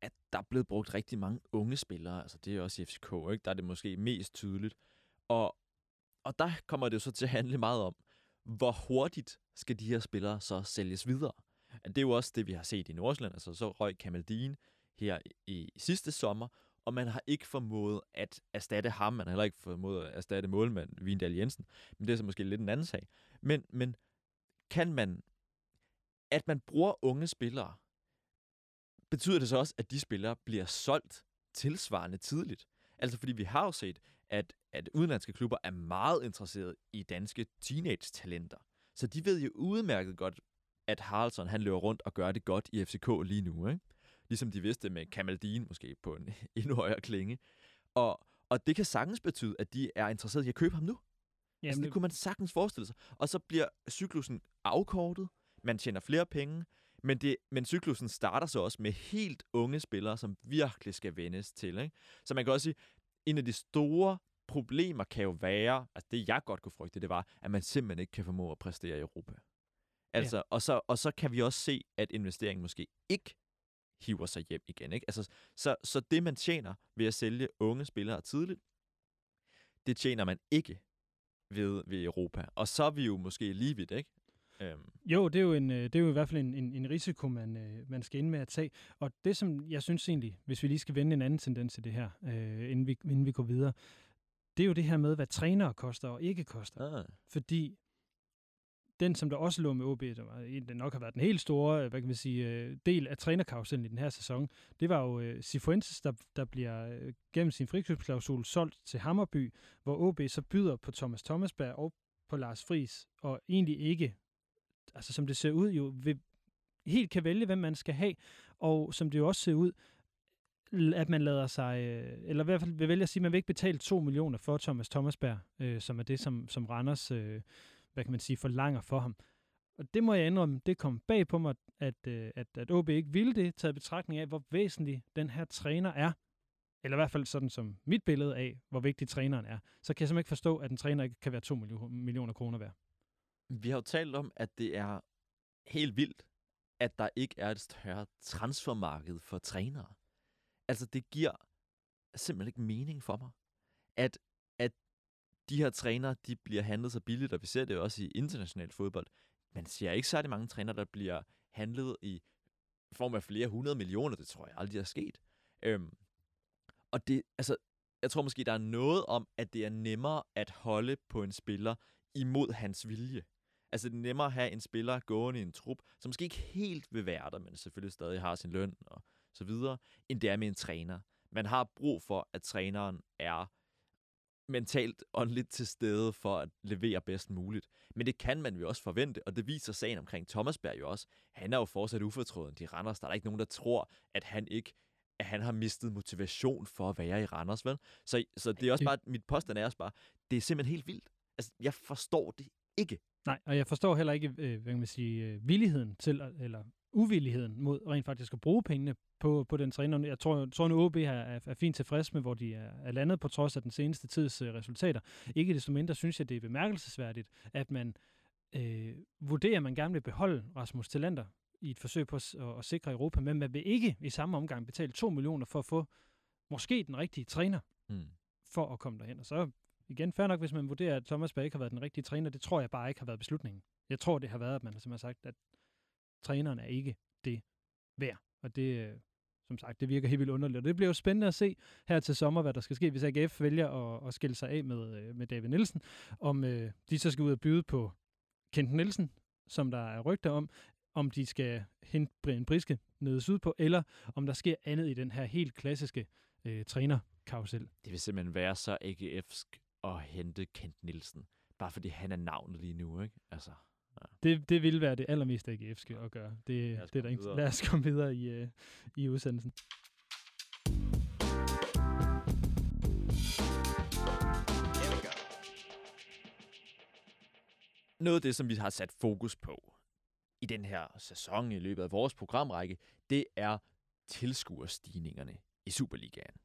at der er blevet brugt rigtig mange unge spillere. Altså det er også i FCK, ikke? der er det måske mest tydeligt. Og, og der kommer det jo så til at handle meget om, hvor hurtigt skal de her spillere så sælges videre. Det er jo også det, vi har set i Nordsjælland. Altså så røg Kamaldin her i, i sidste sommer, og man har ikke formået at erstatte ham. Man har heller ikke formået at erstatte målmand Vindal Jensen. Men det er så måske lidt en anden sag. Men, men kan man, at man bruger unge spillere, betyder det så også, at de spillere bliver solgt tilsvarende tidligt? Altså fordi vi har jo set, at, at udenlandske klubber er meget interesseret i danske teenage-talenter. Så de ved jo udmærket godt, at Haraldsson han løber rundt og gør det godt i FCK lige nu. Ikke? Ligesom de vidste med Kamaldin måske på en endnu højere klinge. Og, og det kan sagtens betyde, at de er interesseret i at købe ham nu. Jamen, altså, det kunne man sagtens forestille sig. Og så bliver cyklusen afkortet, man tjener flere penge, men, det, men cyklusen starter så også med helt unge spillere, som virkelig skal vendes til. Ikke? Så man kan også sige, en af de store problemer kan jo være, altså det jeg godt kunne frygte, det var, at man simpelthen ikke kan formå at præstere i Europa. Altså, og, så, og så kan vi også se, at investeringen måske ikke hiver sig hjem igen. Ikke? Altså, så, så det, man tjener ved at sælge unge spillere tidligt, det tjener man ikke ved, ved Europa. Og så er vi jo måske lige vidt, ikke? Øhm, Jo, det er jo, en, øh, det er jo i hvert fald en, en, en risiko, man, øh, man skal ind med at tage. Og det, som jeg synes egentlig, hvis vi lige skal vende en anden tendens til det her, øh, inden, vi, inden vi går videre, det er jo det her med, hvad trænere koster og ikke koster. ah, Fordi den, som der også lå med OB, der var en, der nok har været den helt store øh, hvad kan man sige, del af trænerkarusellen i den her sæson, det var jo Cifuentes, der, der bliver gennem sin frikøbsklausul solgt til Hammerby, hvor OB så byder på Thomas Thomasberg og på Lars Friis, og egentlig ikke, altså som det ser ud jo, vil, helt kan vælge, hvem man skal have, og som det jo også ser ud, at man lader sig, øh, eller i hvert fald vil vælge at sige, at man vil ikke betale 2 millioner for Thomas Thomasberg, øh, som er det, som, som Randers, øh, hvad kan man sige, forlanger for ham. Og det må jeg indrømme, det kom bag på mig, at, øh, at, at OB ikke ville det, taget betragtning af, hvor væsentlig den her træner er. Eller i hvert fald sådan som mit billede af, hvor vigtig træneren er. Så kan jeg simpelthen ikke forstå, at en træner ikke kan være 2 millioner kroner værd vi har jo talt om, at det er helt vildt, at der ikke er et større transfermarked for trænere. Altså, det giver simpelthen ikke mening for mig, at, at de her trænere, de bliver handlet så billigt, og vi ser det jo også i international fodbold. Man ser ikke særlig mange trænere, der bliver handlet i form af flere hundrede millioner. Det tror jeg aldrig er sket. Øhm, og det, altså, jeg tror måske, der er noget om, at det er nemmere at holde på en spiller imod hans vilje. Altså, det er nemmere at have en spiller gående i en trup, som måske ikke helt vil være der, men selvfølgelig stadig har sin løn og så videre, end det er med en træner. Man har brug for, at træneren er mentalt åndeligt til stede for at levere bedst muligt. Men det kan man jo også forvente, og det viser sagen omkring Thomasberg jo også. Han er jo fortsat ufortrøden i Randers. Der er ikke nogen, der tror, at han ikke at han har mistet motivation for at være i Randers, vel? Så, så det er også bare, mit påstand er også bare, det er simpelthen helt vildt. Altså, jeg forstår det ikke. Nej, og jeg forstår heller ikke, øh, hvad kan man sige, øh, villigheden til, eller uvilligheden mod rent faktisk at bruge pengene på, på den træner. Jeg tror, tror nu, OB er, er, er fint tilfreds med, hvor de er, er landet på trods af den seneste tids øh, resultater. Ikke desto mindre synes jeg, det er bemærkelsesværdigt, at man øh, vurderer, at man gerne vil beholde Rasmus Talander i et forsøg på at, at, at sikre Europa, men man vil ikke i samme omgang betale 2 millioner for at få måske den rigtige træner Mm. for at komme derhen. Og så igen, fair nok, hvis man vurderer, at Thomas Berg ikke har været den rigtige træner. Det tror jeg bare ikke har været beslutningen. Jeg tror, det har været, at man har sagt, at træneren er ikke det værd. Og det, øh, som sagt, det virker helt vildt underligt. Og det bliver jo spændende at se her til sommer, hvad der skal ske, hvis AGF vælger at, at skille sig af med, øh, med David Nielsen. Om øh, de så skal ud og byde på Kent Nielsen, som der er rygter om, om de skal hente Brian Briske nede sydpå, eller om der sker andet i den her helt klassiske øh, trænerkarusel. Det vil simpelthen være så AGF'sk at hente Kent Nielsen. Bare fordi han er navnet lige nu, ikke? Altså, Det, det vil være det allermest AGF'ske at gøre. Det, det er der ikke. Lad os komme videre i, øh, i udsendelsen. Noget af det, som vi har sat fokus på i den her sæson i løbet af vores programrække, det er tilskuerstigningerne i Superligaen.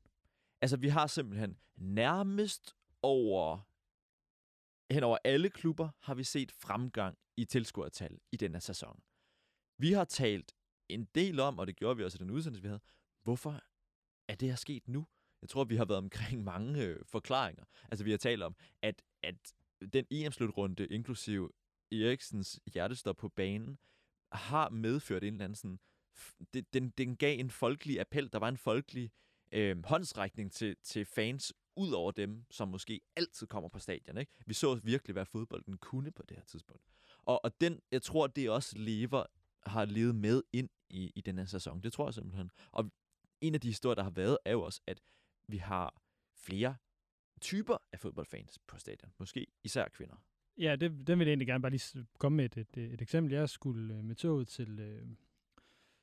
Altså, vi har simpelthen nærmest over hen over alle klubber har vi set fremgang i tilskuertal i denne sæson. Vi har talt en del om, og det gjorde vi også i den udsendelse, vi havde, hvorfor er det her sket nu? Jeg tror, vi har været omkring mange øh, forklaringer. Altså, vi har talt om, at, at den EM-slutrunde, inklusive Eriksens hjertestop på banen, har medført en eller anden sådan... Det, den, den gav en folkelig appel. Der var en folkelig øh, håndsrækning til, til fans, ud over dem, som måske altid kommer på stadion. Ikke? Vi så virkelig, hvad fodbolden kunne på det her tidspunkt. Og, og den, jeg tror, det også lever, har levet med ind i, i den her sæson. Det tror jeg simpelthen. Og en af de historier, der har været, er jo også, at vi har flere typer af fodboldfans på stadion. Måske især kvinder. Ja, det, den vil jeg egentlig gerne bare lige komme med et, et, et eksempel. Jeg skulle øh, med toget til, øh,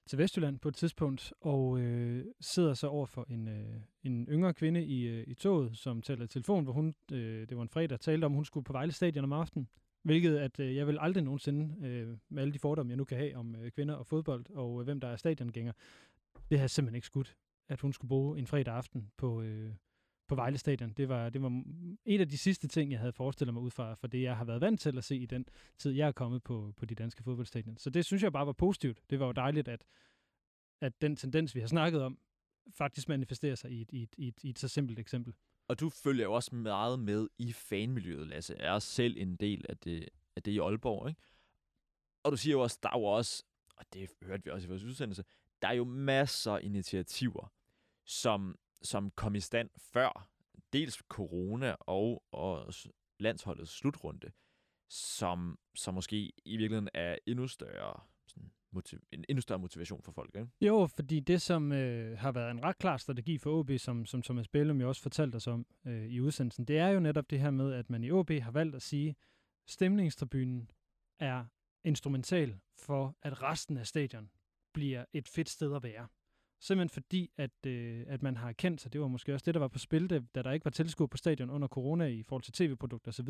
til Vestjylland på et tidspunkt, og øh, sidder så over for en, øh, en yngre kvinde i, øh, i toget, som taler i telefon, hvor hun, øh, det var en fredag, talte om, at hun skulle på Vejle Stadion om aftenen. Hvilket at øh, jeg vil aldrig nogensinde, øh, med alle de fordomme, jeg nu kan have om øh, kvinder og fodbold, og øh, hvem der er stadiongænger, det har jeg simpelthen ikke skudt, at hun skulle bruge en fredag aften på, øh, på Vejle Stadion. Det var, det var et af de sidste ting, jeg havde forestillet mig ud fra, for det, jeg har været vant til at se i den tid, jeg er kommet på, på de danske fodboldstadion. Så det synes jeg bare var positivt. Det var jo dejligt, at, at den tendens, vi har snakket om, faktisk manifesterer sig i et, i et, i et, i et så simpelt eksempel. Og du følger jo også meget med i fanmiljøet, Lasse. Jeg er selv en del af det, af det i Aalborg, ikke? Og du siger jo også, der er jo også, og det hørte vi også i vores udsendelse, der er jo masser af initiativer, som, som kom i stand før dels corona og, og landsholdets slutrunde, som, som måske i virkeligheden er endnu større, sådan, motiv- en endnu større motivation for folk, ikke? Jo, fordi det, som øh, har været en ret klar strategi for OB, som, som Thomas Bellum jo også fortalte os om øh, i udsendelsen, det er jo netop det her med, at man i OB har valgt at sige, stemningstribunen er instrumental for, at resten af stadion bliver et fedt sted at være. Simpelthen fordi, at, øh, at man har erkendt sig, det var måske også det, der var på spil, da, da der ikke var tilskuer på stadion under corona i forhold til tv-produkter osv.,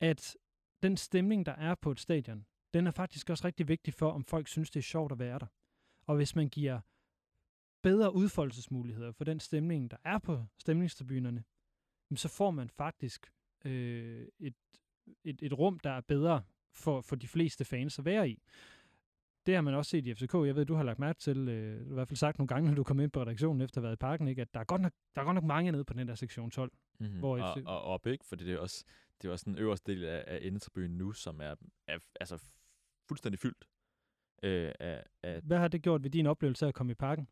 at den stemning, der er på et stadion, den er faktisk også rigtig vigtig for, om folk synes, det er sjovt at være der. Og hvis man giver bedre udfoldelsesmuligheder for den stemning, der er på stemningstribunerne, så får man faktisk øh, et, et, et rum, der er bedre for, for de fleste fans at være i. Det har man også set i FCK. Jeg ved, du har lagt mærke til, øh, i hvert fald sagt nogle gange, når du kom ind på redaktionen efter at have været i parken, ikke, at der er, godt nok, der er godt nok mange nede på den der sektion 12. Mm-hmm. Hvor og, FC og op, ikke? Fordi det er også, det er også den øverste del af, af endetribunen nu, som er, er altså fuldstændig fyldt øh, af, af Hvad har det gjort ved din oplevelse af at komme i parken?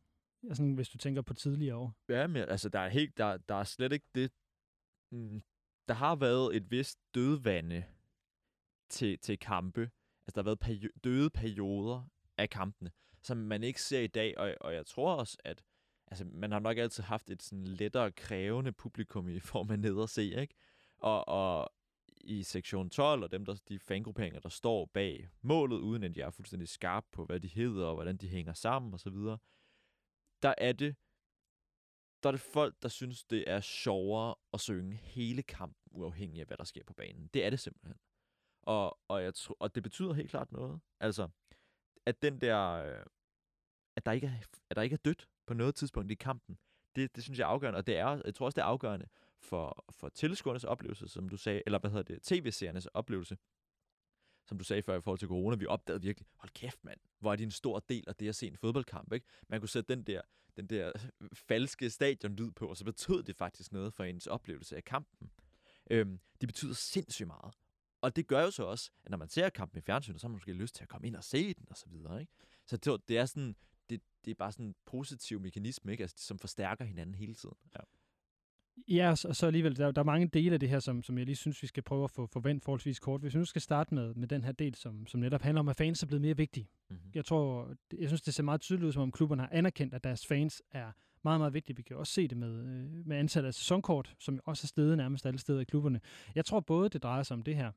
Altså, hvis du tænker på tidligere år. Ja, men altså, der er, helt, der, der er slet ikke det... Mm, der har været et vist dødvande til, til kampe. Altså, der har været peri- døde perioder af kampene, som man ikke ser i dag. Og, og jeg tror også, at altså, man har nok altid haft et sådan lettere krævende publikum i form af ned og se, ikke? Og, og i sektion 12, og dem, der, de fangrupperinger, der står bag målet, uden at de er fuldstændig skarpe på, hvad de hedder, og hvordan de hænger sammen, osv., der er det der er det folk, der synes, det er sjovere at synge hele kampen, uafhængig af, hvad der sker på banen. Det er det simpelthen. Og, og, jeg tro, og det betyder helt klart noget. Altså, at den der... øh, At der ikke er, at der ikke er dødt på noget tidspunkt i kampen, det, det synes jeg er afgørende. Og det er, jeg tror også, det er afgørende for, for tilskuernes oplevelse, som du sagde, eller hvad hedder det, tv-seernes oplevelse, som du sagde før i forhold til corona, vi opdagede virkelig, hold kæft mand, hvor er det en stor del af det at se en fodboldkamp, ikke? Man kunne sætte den der, den der falske stadionlyd på, og så betød det faktisk noget for ens oplevelse af kampen. Øhm, det betyder sindssygt meget. Og det gør jo så også, at når man ser kampen i fjernsynet, så har man måske lyst til at komme ind og se den, og så videre, ikke? Så det, det er sådan, det, det er bare sådan en positiv mekanisme, ikke? Altså, som forstærker hinanden hele tiden. Ja. Ja, og så, alligevel, der, der er mange dele af det her, som, som jeg lige synes, vi skal prøve at få forventet forholdsvis kort. Hvis vi nu skal starte med, med den her del, som, som netop handler om, at fans er blevet mere vigtige. Mm-hmm. Jeg tror, jeg synes, det ser meget tydeligt ud, som om klubberne har anerkendt, at deres fans er meget, meget vigtige. Vi kan også se det med, øh, med antallet af sæsonkort, som også er steget nærmest alle steder i klubberne. Jeg tror både, det drejer sig om det her.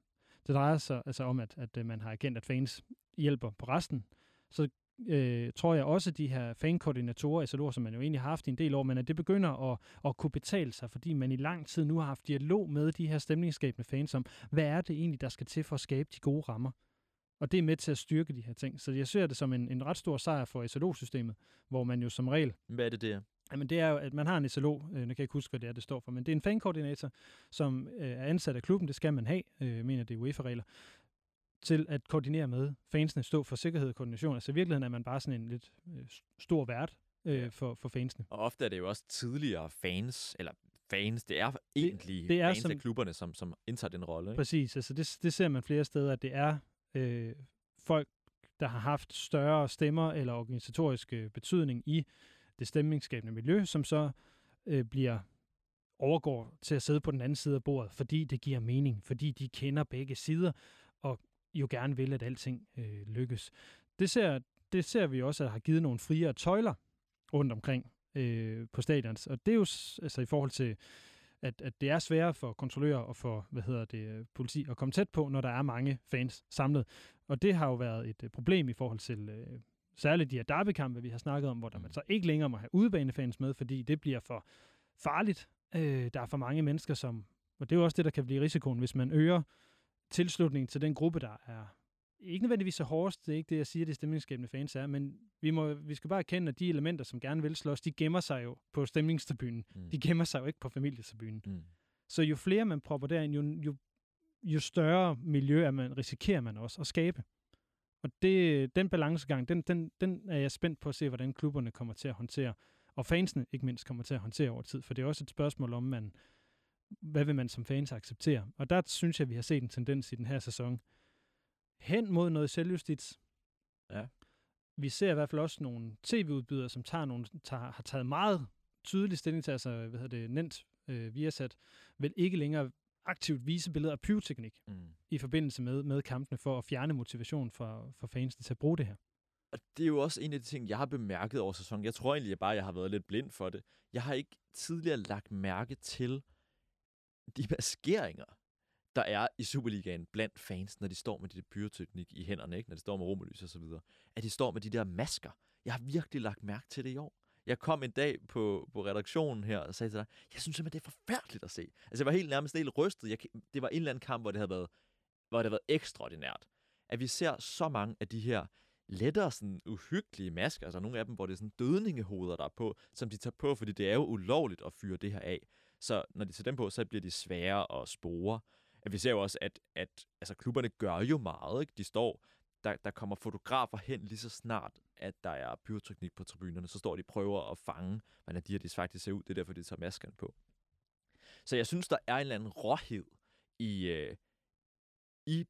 Det drejer sig altså om, at, at øh, man har erkendt, at fans hjælper på resten. Så øh, tror jeg også, at de her fankoordinatorer, SLO'er, som man jo egentlig har haft i en del år, men at det begynder at, at kunne betale sig, fordi man i lang tid nu har haft dialog med de her stemningsskabende fans om, hvad er det egentlig, der skal til for at skabe de gode rammer. Og det er med til at styrke de her ting. Så jeg ser det som en, en ret stor sejr for SLO-systemet, hvor man jo som regel Hvad er det der? Jamen det er jo, at man har en SLO, øh, nu kan jeg ikke huske, hvad det er, det står for, men det er en fankoordinator, som øh, er ansat af klubben, det skal man have, øh, mener det er UEFA-regler, til at koordinere med fansene, stå for sikkerhed og koordination. Altså i virkeligheden er man bare sådan en lidt øh, stor vært øh, for, for fansene. Og ofte er det jo også tidligere fans, eller fans, det er egentlig det er fans som- af klubberne, som, som indtager den rolle. Præcis, altså det, det ser man flere steder, at det er øh, folk, der har haft større stemmer eller organisatorisk øh, betydning i det stemningsskabende miljø, som så øh, bliver overgår til at sidde på den anden side af bordet, fordi det giver mening, fordi de kender begge sider, og jo gerne vil, at alting øh, lykkes. Det ser, det ser vi også, at har givet nogle friere tøjler rundt omkring øh, på stadions, og det er jo altså i forhold til at, at det er sværere for kontrollører og for hvad hedder det, politi at komme tæt på, når der er mange fans samlet. Og det har jo været et øh, problem i forhold til øh, særligt de her derbykampe, vi har snakket om, hvor der man så ikke længere må have udebanefans med, fordi det bliver for farligt. Øh, der er for mange mennesker, som... Og det er jo også det, der kan blive risikoen, hvis man øger tilslutningen til den gruppe, der er ikke nødvendigvis så hårdest, det er ikke det, jeg siger, det stemningsskabende fans er, men vi, må, vi skal bare erkende, at de elementer, som gerne vil slås, de gemmer sig jo på stemningstribunen. Mm. De gemmer sig jo ikke på familietribunen. Mm. Så jo flere man propper derind, jo, jo, jo større miljø er man, risikerer man også at skabe. Og det, den balancegang, den, den, den er jeg spændt på at se, hvordan klubberne kommer til at håndtere. Og fansene ikke mindst kommer til at håndtere over tid. For det er også et spørgsmål om, man, hvad vil man som fans acceptere. Og der synes jeg, vi har set en tendens i den her sæson. Hen mod noget selvjustits. Ja. Vi ser i hvert fald også nogle tv-udbydere, som tager nogle, tager, har taget meget tydelig stilling til, altså hvad hedder det, Nent øh, Viasat, vil ikke længere aktivt vise billeder af pyroteknik Mm. i forbindelse med, med kampene for at fjerne motivation for, for fansene til at bruge det her. Og det er jo også en af de ting, jeg har bemærket over sæsonen. Jeg tror egentlig bare, jeg har været lidt blind for det. Jeg har ikke tidligere lagt mærke til de maskeringer, der er i Superligaen blandt fans, når de står med de der pyroteknik i hænderne, ikke? når de står med romerlys og så videre. At de står med de der masker. Jeg har virkelig lagt mærke til det i år. Jeg kom en dag på, på redaktionen her og sagde til dig, jeg synes simpelthen, det er forfærdeligt at se. Altså, jeg var helt nærmest helt rystet. Jeg, det var en eller anden kamp, hvor det havde været, hvor det havde været ekstraordinært. At vi ser så mange af de her lettere sådan uhyggelige masker, altså nogle af dem, hvor det er sådan dødningehoveder, der er på, som de tager på, fordi det er jo ulovligt at fyre det her af. Så når de tager dem på, så bliver de svære at spore. At vi ser jo også, at, at altså, klubberne gør jo meget. Ikke? De står, der, der kommer fotografer hen lige så snart, at der er pyroteknik på tribunerne. Så står de og prøver at fange, hvordan de her de faktisk ser ud. Det er derfor, de tager maskerne på. Så jeg synes, der er en eller anden råhed i, øh, i,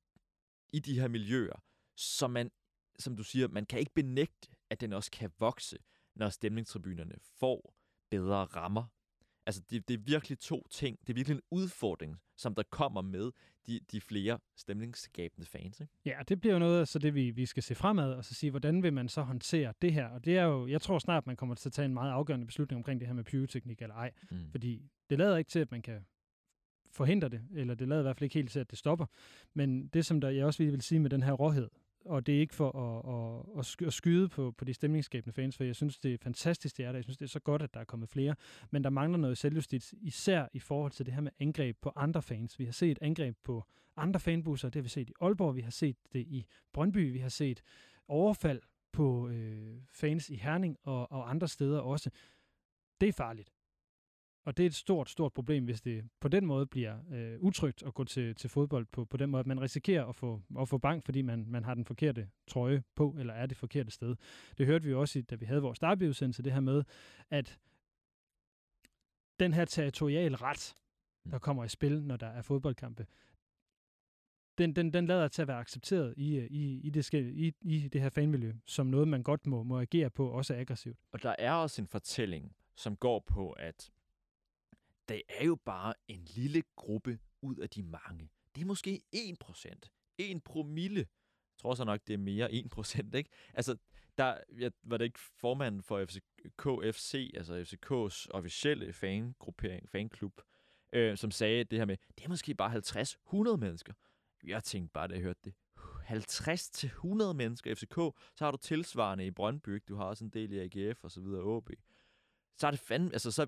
i de her miljøer, som man, som du siger, man kan ikke benægte, at den også kan vokse, når stemningstribunerne får bedre rammer. Altså, det, det er virkelig to ting. Det er virkelig en udfordring, som der kommer med de, de flere stemningsskabende fans. Ikke? Ja, det bliver jo noget af så det, vi, vi skal se fremad, og så sige, hvordan vil man så håndtere det her? Og det er jo, jeg tror snart, man kommer til at tage en meget afgørende beslutning omkring det her med pyroteknik eller ej. Mm. Fordi det lader ikke til, at man kan forhindre det, eller det lader i hvert fald ikke helt til, at det stopper. Men det, som der, jeg også vil sige med den her råhed, og det er ikke for at, at, at, skyde på, på de stemningsskabende fans, for jeg synes, det er fantastisk, det er der. Jeg synes, det er så godt, at der er kommet flere. Men der mangler noget selvjustits, især i forhold til det her med angreb på andre fans. Vi har set angreb på andre fanbusser, det har vi set i Aalborg, vi har set det i Brøndby, vi har set overfald på øh, fans i Herning og, og andre steder også. Det er farligt. Og det er et stort, stort problem, hvis det på den måde bliver øh, utrygt at gå til, til fodbold på, på den måde, at man risikerer at få, at få bank, fordi man, man har den forkerte trøje på, eller er det forkerte sted. Det hørte vi jo også, da vi havde vores derbyudsendelse, det her med, at den her territorial ret, der kommer i spil, når der er fodboldkampe, den, den, den lader til at være accepteret i, øh, i, i, det, i, i det her fanmiljø, som noget, man godt må, må agere på, også aggressivt. Og der er også en fortælling, som går på, at det er jo bare en lille gruppe ud af de mange. Det er måske 1%. 1 promille. Jeg tror så nok, det er mere 1%, ikke? Altså, der jeg, var det ikke formanden for FC, KFC, altså FCK's officielle fangruppering, fanklub, øh, som sagde det her med, det er måske bare 50-100 mennesker. Jeg tænkte bare, da jeg hørte det. 50-100 mennesker i FCK, så har du tilsvarende i Brøndby, du har også en del i AGF og så videre, OB. Så er det fandme, altså så,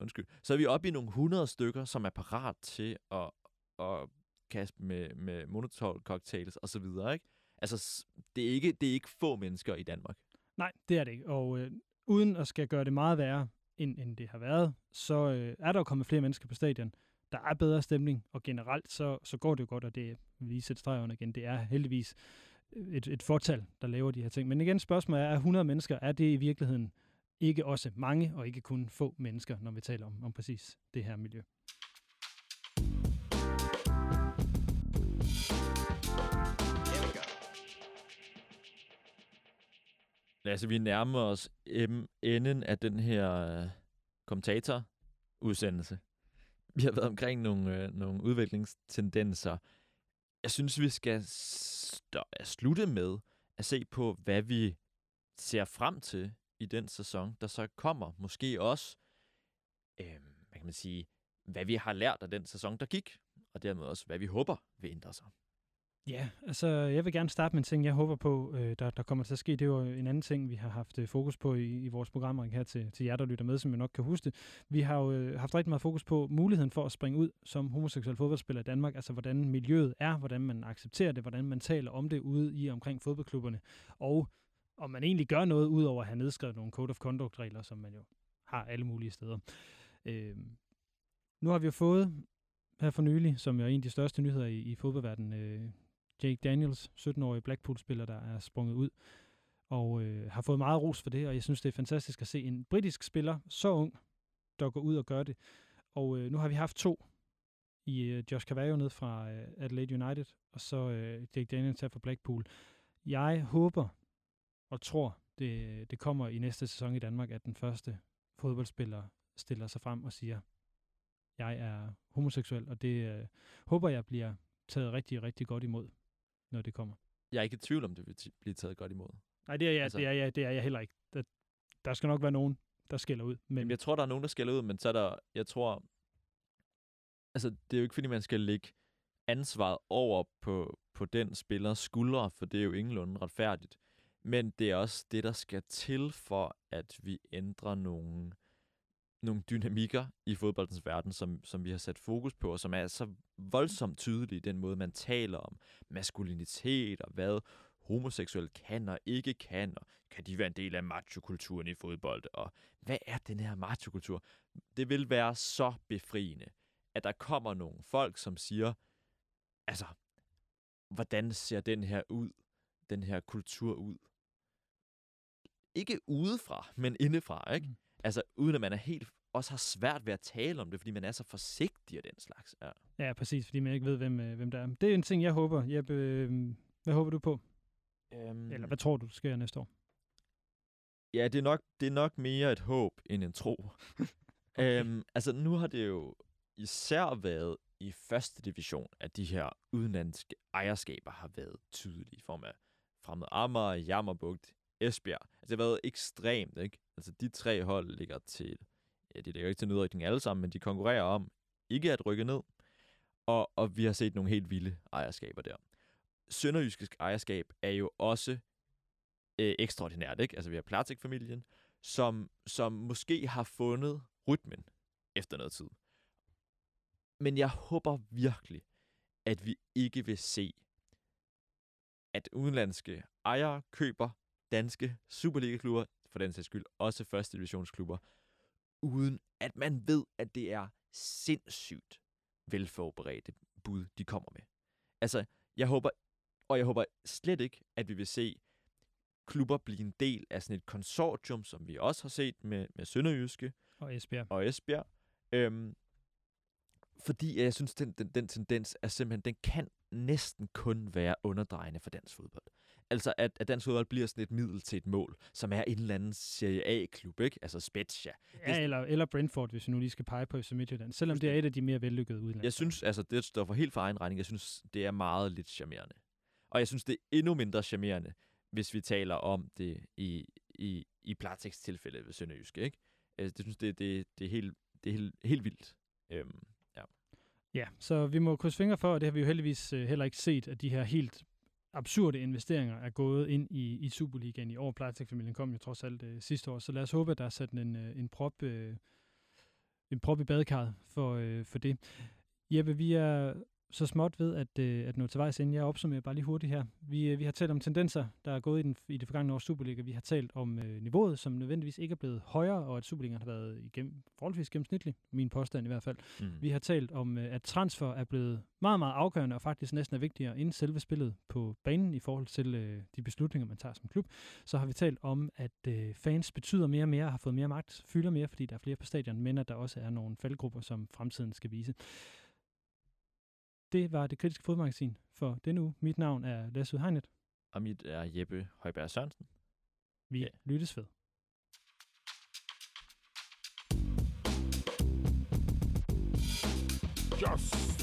undskyld, så er vi oppe i nogle 100 stykker, som er parat til at, at kaste med, med monotol cocktails og så videre, ikke? Altså, det er ikke, det er ikke få mennesker i Danmark. Nej, det er det ikke. Og øh, uden at skal gøre det meget værre, end, end det har været, så øh, er der jo kommet flere mennesker på stadion. Der er bedre stemning, og generelt så, så går det jo godt, og det vil lige sætte streg under igen. Det er heldigvis et, et fortal, der laver de her ting. Men igen, spørgsmålet er, er 100 mennesker, er det i virkeligheden ikke også mange, og ikke kun få mennesker, når vi taler om, om præcis det her miljø? Here. Lasse, vi nærmer os enden af den her øh, kommentatorudsendelse. Vi har været omkring nogle, øh, nogle udviklingstendenser. Jeg synes, vi skal st- slutte med at se på, hvad vi ser frem til i den sæson, der så kommer. Måske også, øh, hvad kan man sige, hvad vi har lært af den sæson, der gik, og dermed også, hvad vi håber vil ændre sig. Ja, altså jeg vil gerne starte med en ting, jeg håber på, øh, der, der kommer til at ske. Det er jo en anden ting, vi har haft øh, fokus på i, i vores programmer her til, til jer, der lytter med, som jeg nok kan huske det. Vi har jo øh, haft rigtig meget fokus på muligheden for at springe ud som homoseksuel fodboldspiller i Danmark. Altså hvordan miljøet er, hvordan man accepterer det, hvordan man taler om det ude i omkring fodboldklubberne. Og om man egentlig gør noget, ud over at have nedskrevet nogle code of conduct-regler, som man jo har alle mulige steder. Øh, nu har vi jo fået her for nylig, som jo er en af de største nyheder i, i fodboldverdenen, øh, Jake Daniels, 17-årig Blackpool-spiller, der er sprunget ud, og øh, har fået meget ros for det, og jeg synes, det er fantastisk at se en britisk spiller, så ung, der går ud og gør det. Og øh, nu har vi haft to i øh, Josh Cavallo ned fra øh, Adelaide United, og så øh, Jake Daniels her fra Blackpool. Jeg håber og tror, det, det kommer i næste sæson i Danmark, at den første fodboldspiller stiller sig frem og siger, jeg er homoseksuel, og det øh, håber jeg bliver taget rigtig, rigtig godt imod, når det kommer. Jeg er ikke i tvivl om, det vil blive taget godt imod. Nej, det er jeg, Altså- det er jeg, det er jeg heller ikke. Der, der skal nok være nogen, der skælder ud. Men Men jeg tror, der er nogen, der skælder ud, men så er der, jeg tror, altså det er jo ikke, fordi man skal lægge ansvaret over på, på den spillers skuldre, for det er jo ingenlunde retfærdigt. Men det er også det, der skal til for, at vi ændrer nogle, nogle dynamikker i fodboldens verden, som, som vi har sat fokus på, og som er så voldsomt tydelige i den måde, man taler om maskulinitet og hvad homoseksuelle kan og ikke kan, og kan de være en del af machokulturen i fodbold, og hvad er den her machokultur? Det vil være så befriende, at der kommer nogle folk, som siger, altså, hvordan ser den her ud, den her kultur ud? Ikke udefra, men indefra, ikke? Mm. Altså, uden at man er helt, også har svært ved at tale om det, fordi man er så forsigtig og den slags. Ja. ja, præcis, fordi man ikke ved, hvem, øh, hvem der er. Det er en ting, jeg håber. Jeppe, øh, hvad håber du på? Um, Eller hvad tror du, sker næste år? Ja, det er, nok, det er nok mere et håb end en tro. okay. øhm, altså, nu har det jo især været i første division, at de her udenlandske ejerskaber har været tydelige i form af Fremad Amager, Jammerbugt, Esbjerg. Altså, det har været ekstremt, ikke? Altså, de tre hold ligger til, ja, de ligger ikke til nedrykning alle sammen, men de konkurrerer om ikke at rykke ned. Og, og vi har set nogle helt vilde ejerskaber der. Sønderjyskisk ejerskab er jo også øh, ekstraordinært, ikke? Altså, vi har Platik-familien, som, som måske har fundet rytmen efter noget tid. Men jeg håber virkelig, at vi ikke vil se, at udenlandske ejere køber danske Superliga-klubber, for den sags skyld også første divisionsklubber, uden at man ved, at det er sindssygt velforberedte bud, de kommer med. Altså, jeg håber, og jeg håber slet ikke, at vi vil se klubber blive en del af sådan et konsortium, som vi også har set med, med Sønderjyske Og Esbjerg. og Esbjerg. Øhm, fordi jeg synes, den, den, den tendens er simpelthen, den kan næsten kun være underdrejende for dansk fodbold. Altså, at, at dansk fodbold bliver sådan et middel til et mål, som er en eller anden Serie A-klub, ikke? Altså Spezia. Ja, eller, eller Brentford, hvis vi nu lige skal pege på FC Midtjylland. Selvom det er et af de mere vellykkede udlandshold. Jeg synes, altså, det står for helt for egen regning. Jeg synes, det er meget lidt charmerende. Og jeg synes, det er endnu mindre charmerende, hvis vi taler om det i, i, i Plateks tilfælde ved Sønderjyske, ikke? Altså, det synes, det, det, det er helt, det er helt, helt vildt. Øhm, Ja, så vi må krydse fingre for, og det har vi jo heldigvis øh, heller ikke set, at de her helt absurde investeringer er gået ind i, i Superligaen i år. Plejetek-familien kom jo trods alt øh, sidste år, så lad os håbe, at der er sat en, øh, en, prop, øh, en prop i badekarret for, øh, for det. Jeppe, vi er så småt ved at, øh, at nå til vejs inden. Jeg opsummerer bare lige hurtigt her. Vi, øh, vi har talt om tendenser, der er gået i, den, i det forgangne års Superliga. Vi har talt om øh, niveauet, som nødvendigvis ikke er blevet højere, og at Superligaen har været igennem, forholdsvis gennemsnitlig. Min påstand i hvert fald. mm. Vi har talt om, øh, at transfer er blevet meget, meget afgørende, og faktisk næsten er vigtigere end selve spillet på banen i forhold til øh, de beslutninger, man tager som klub. Så har vi talt om, at øh, fans betyder mere og mere, har fået mere magt, fylder mere, fordi der er flere på stadion, men at der også er nogle faldgrupper, som fremtiden skal vise. Det var det kritiske fodmagasin for denne uge. Mit navn er Lasse Udhegnet. Og mit er Jeppe Højberg Sørensen. Vi Ja. lyttes ved. Just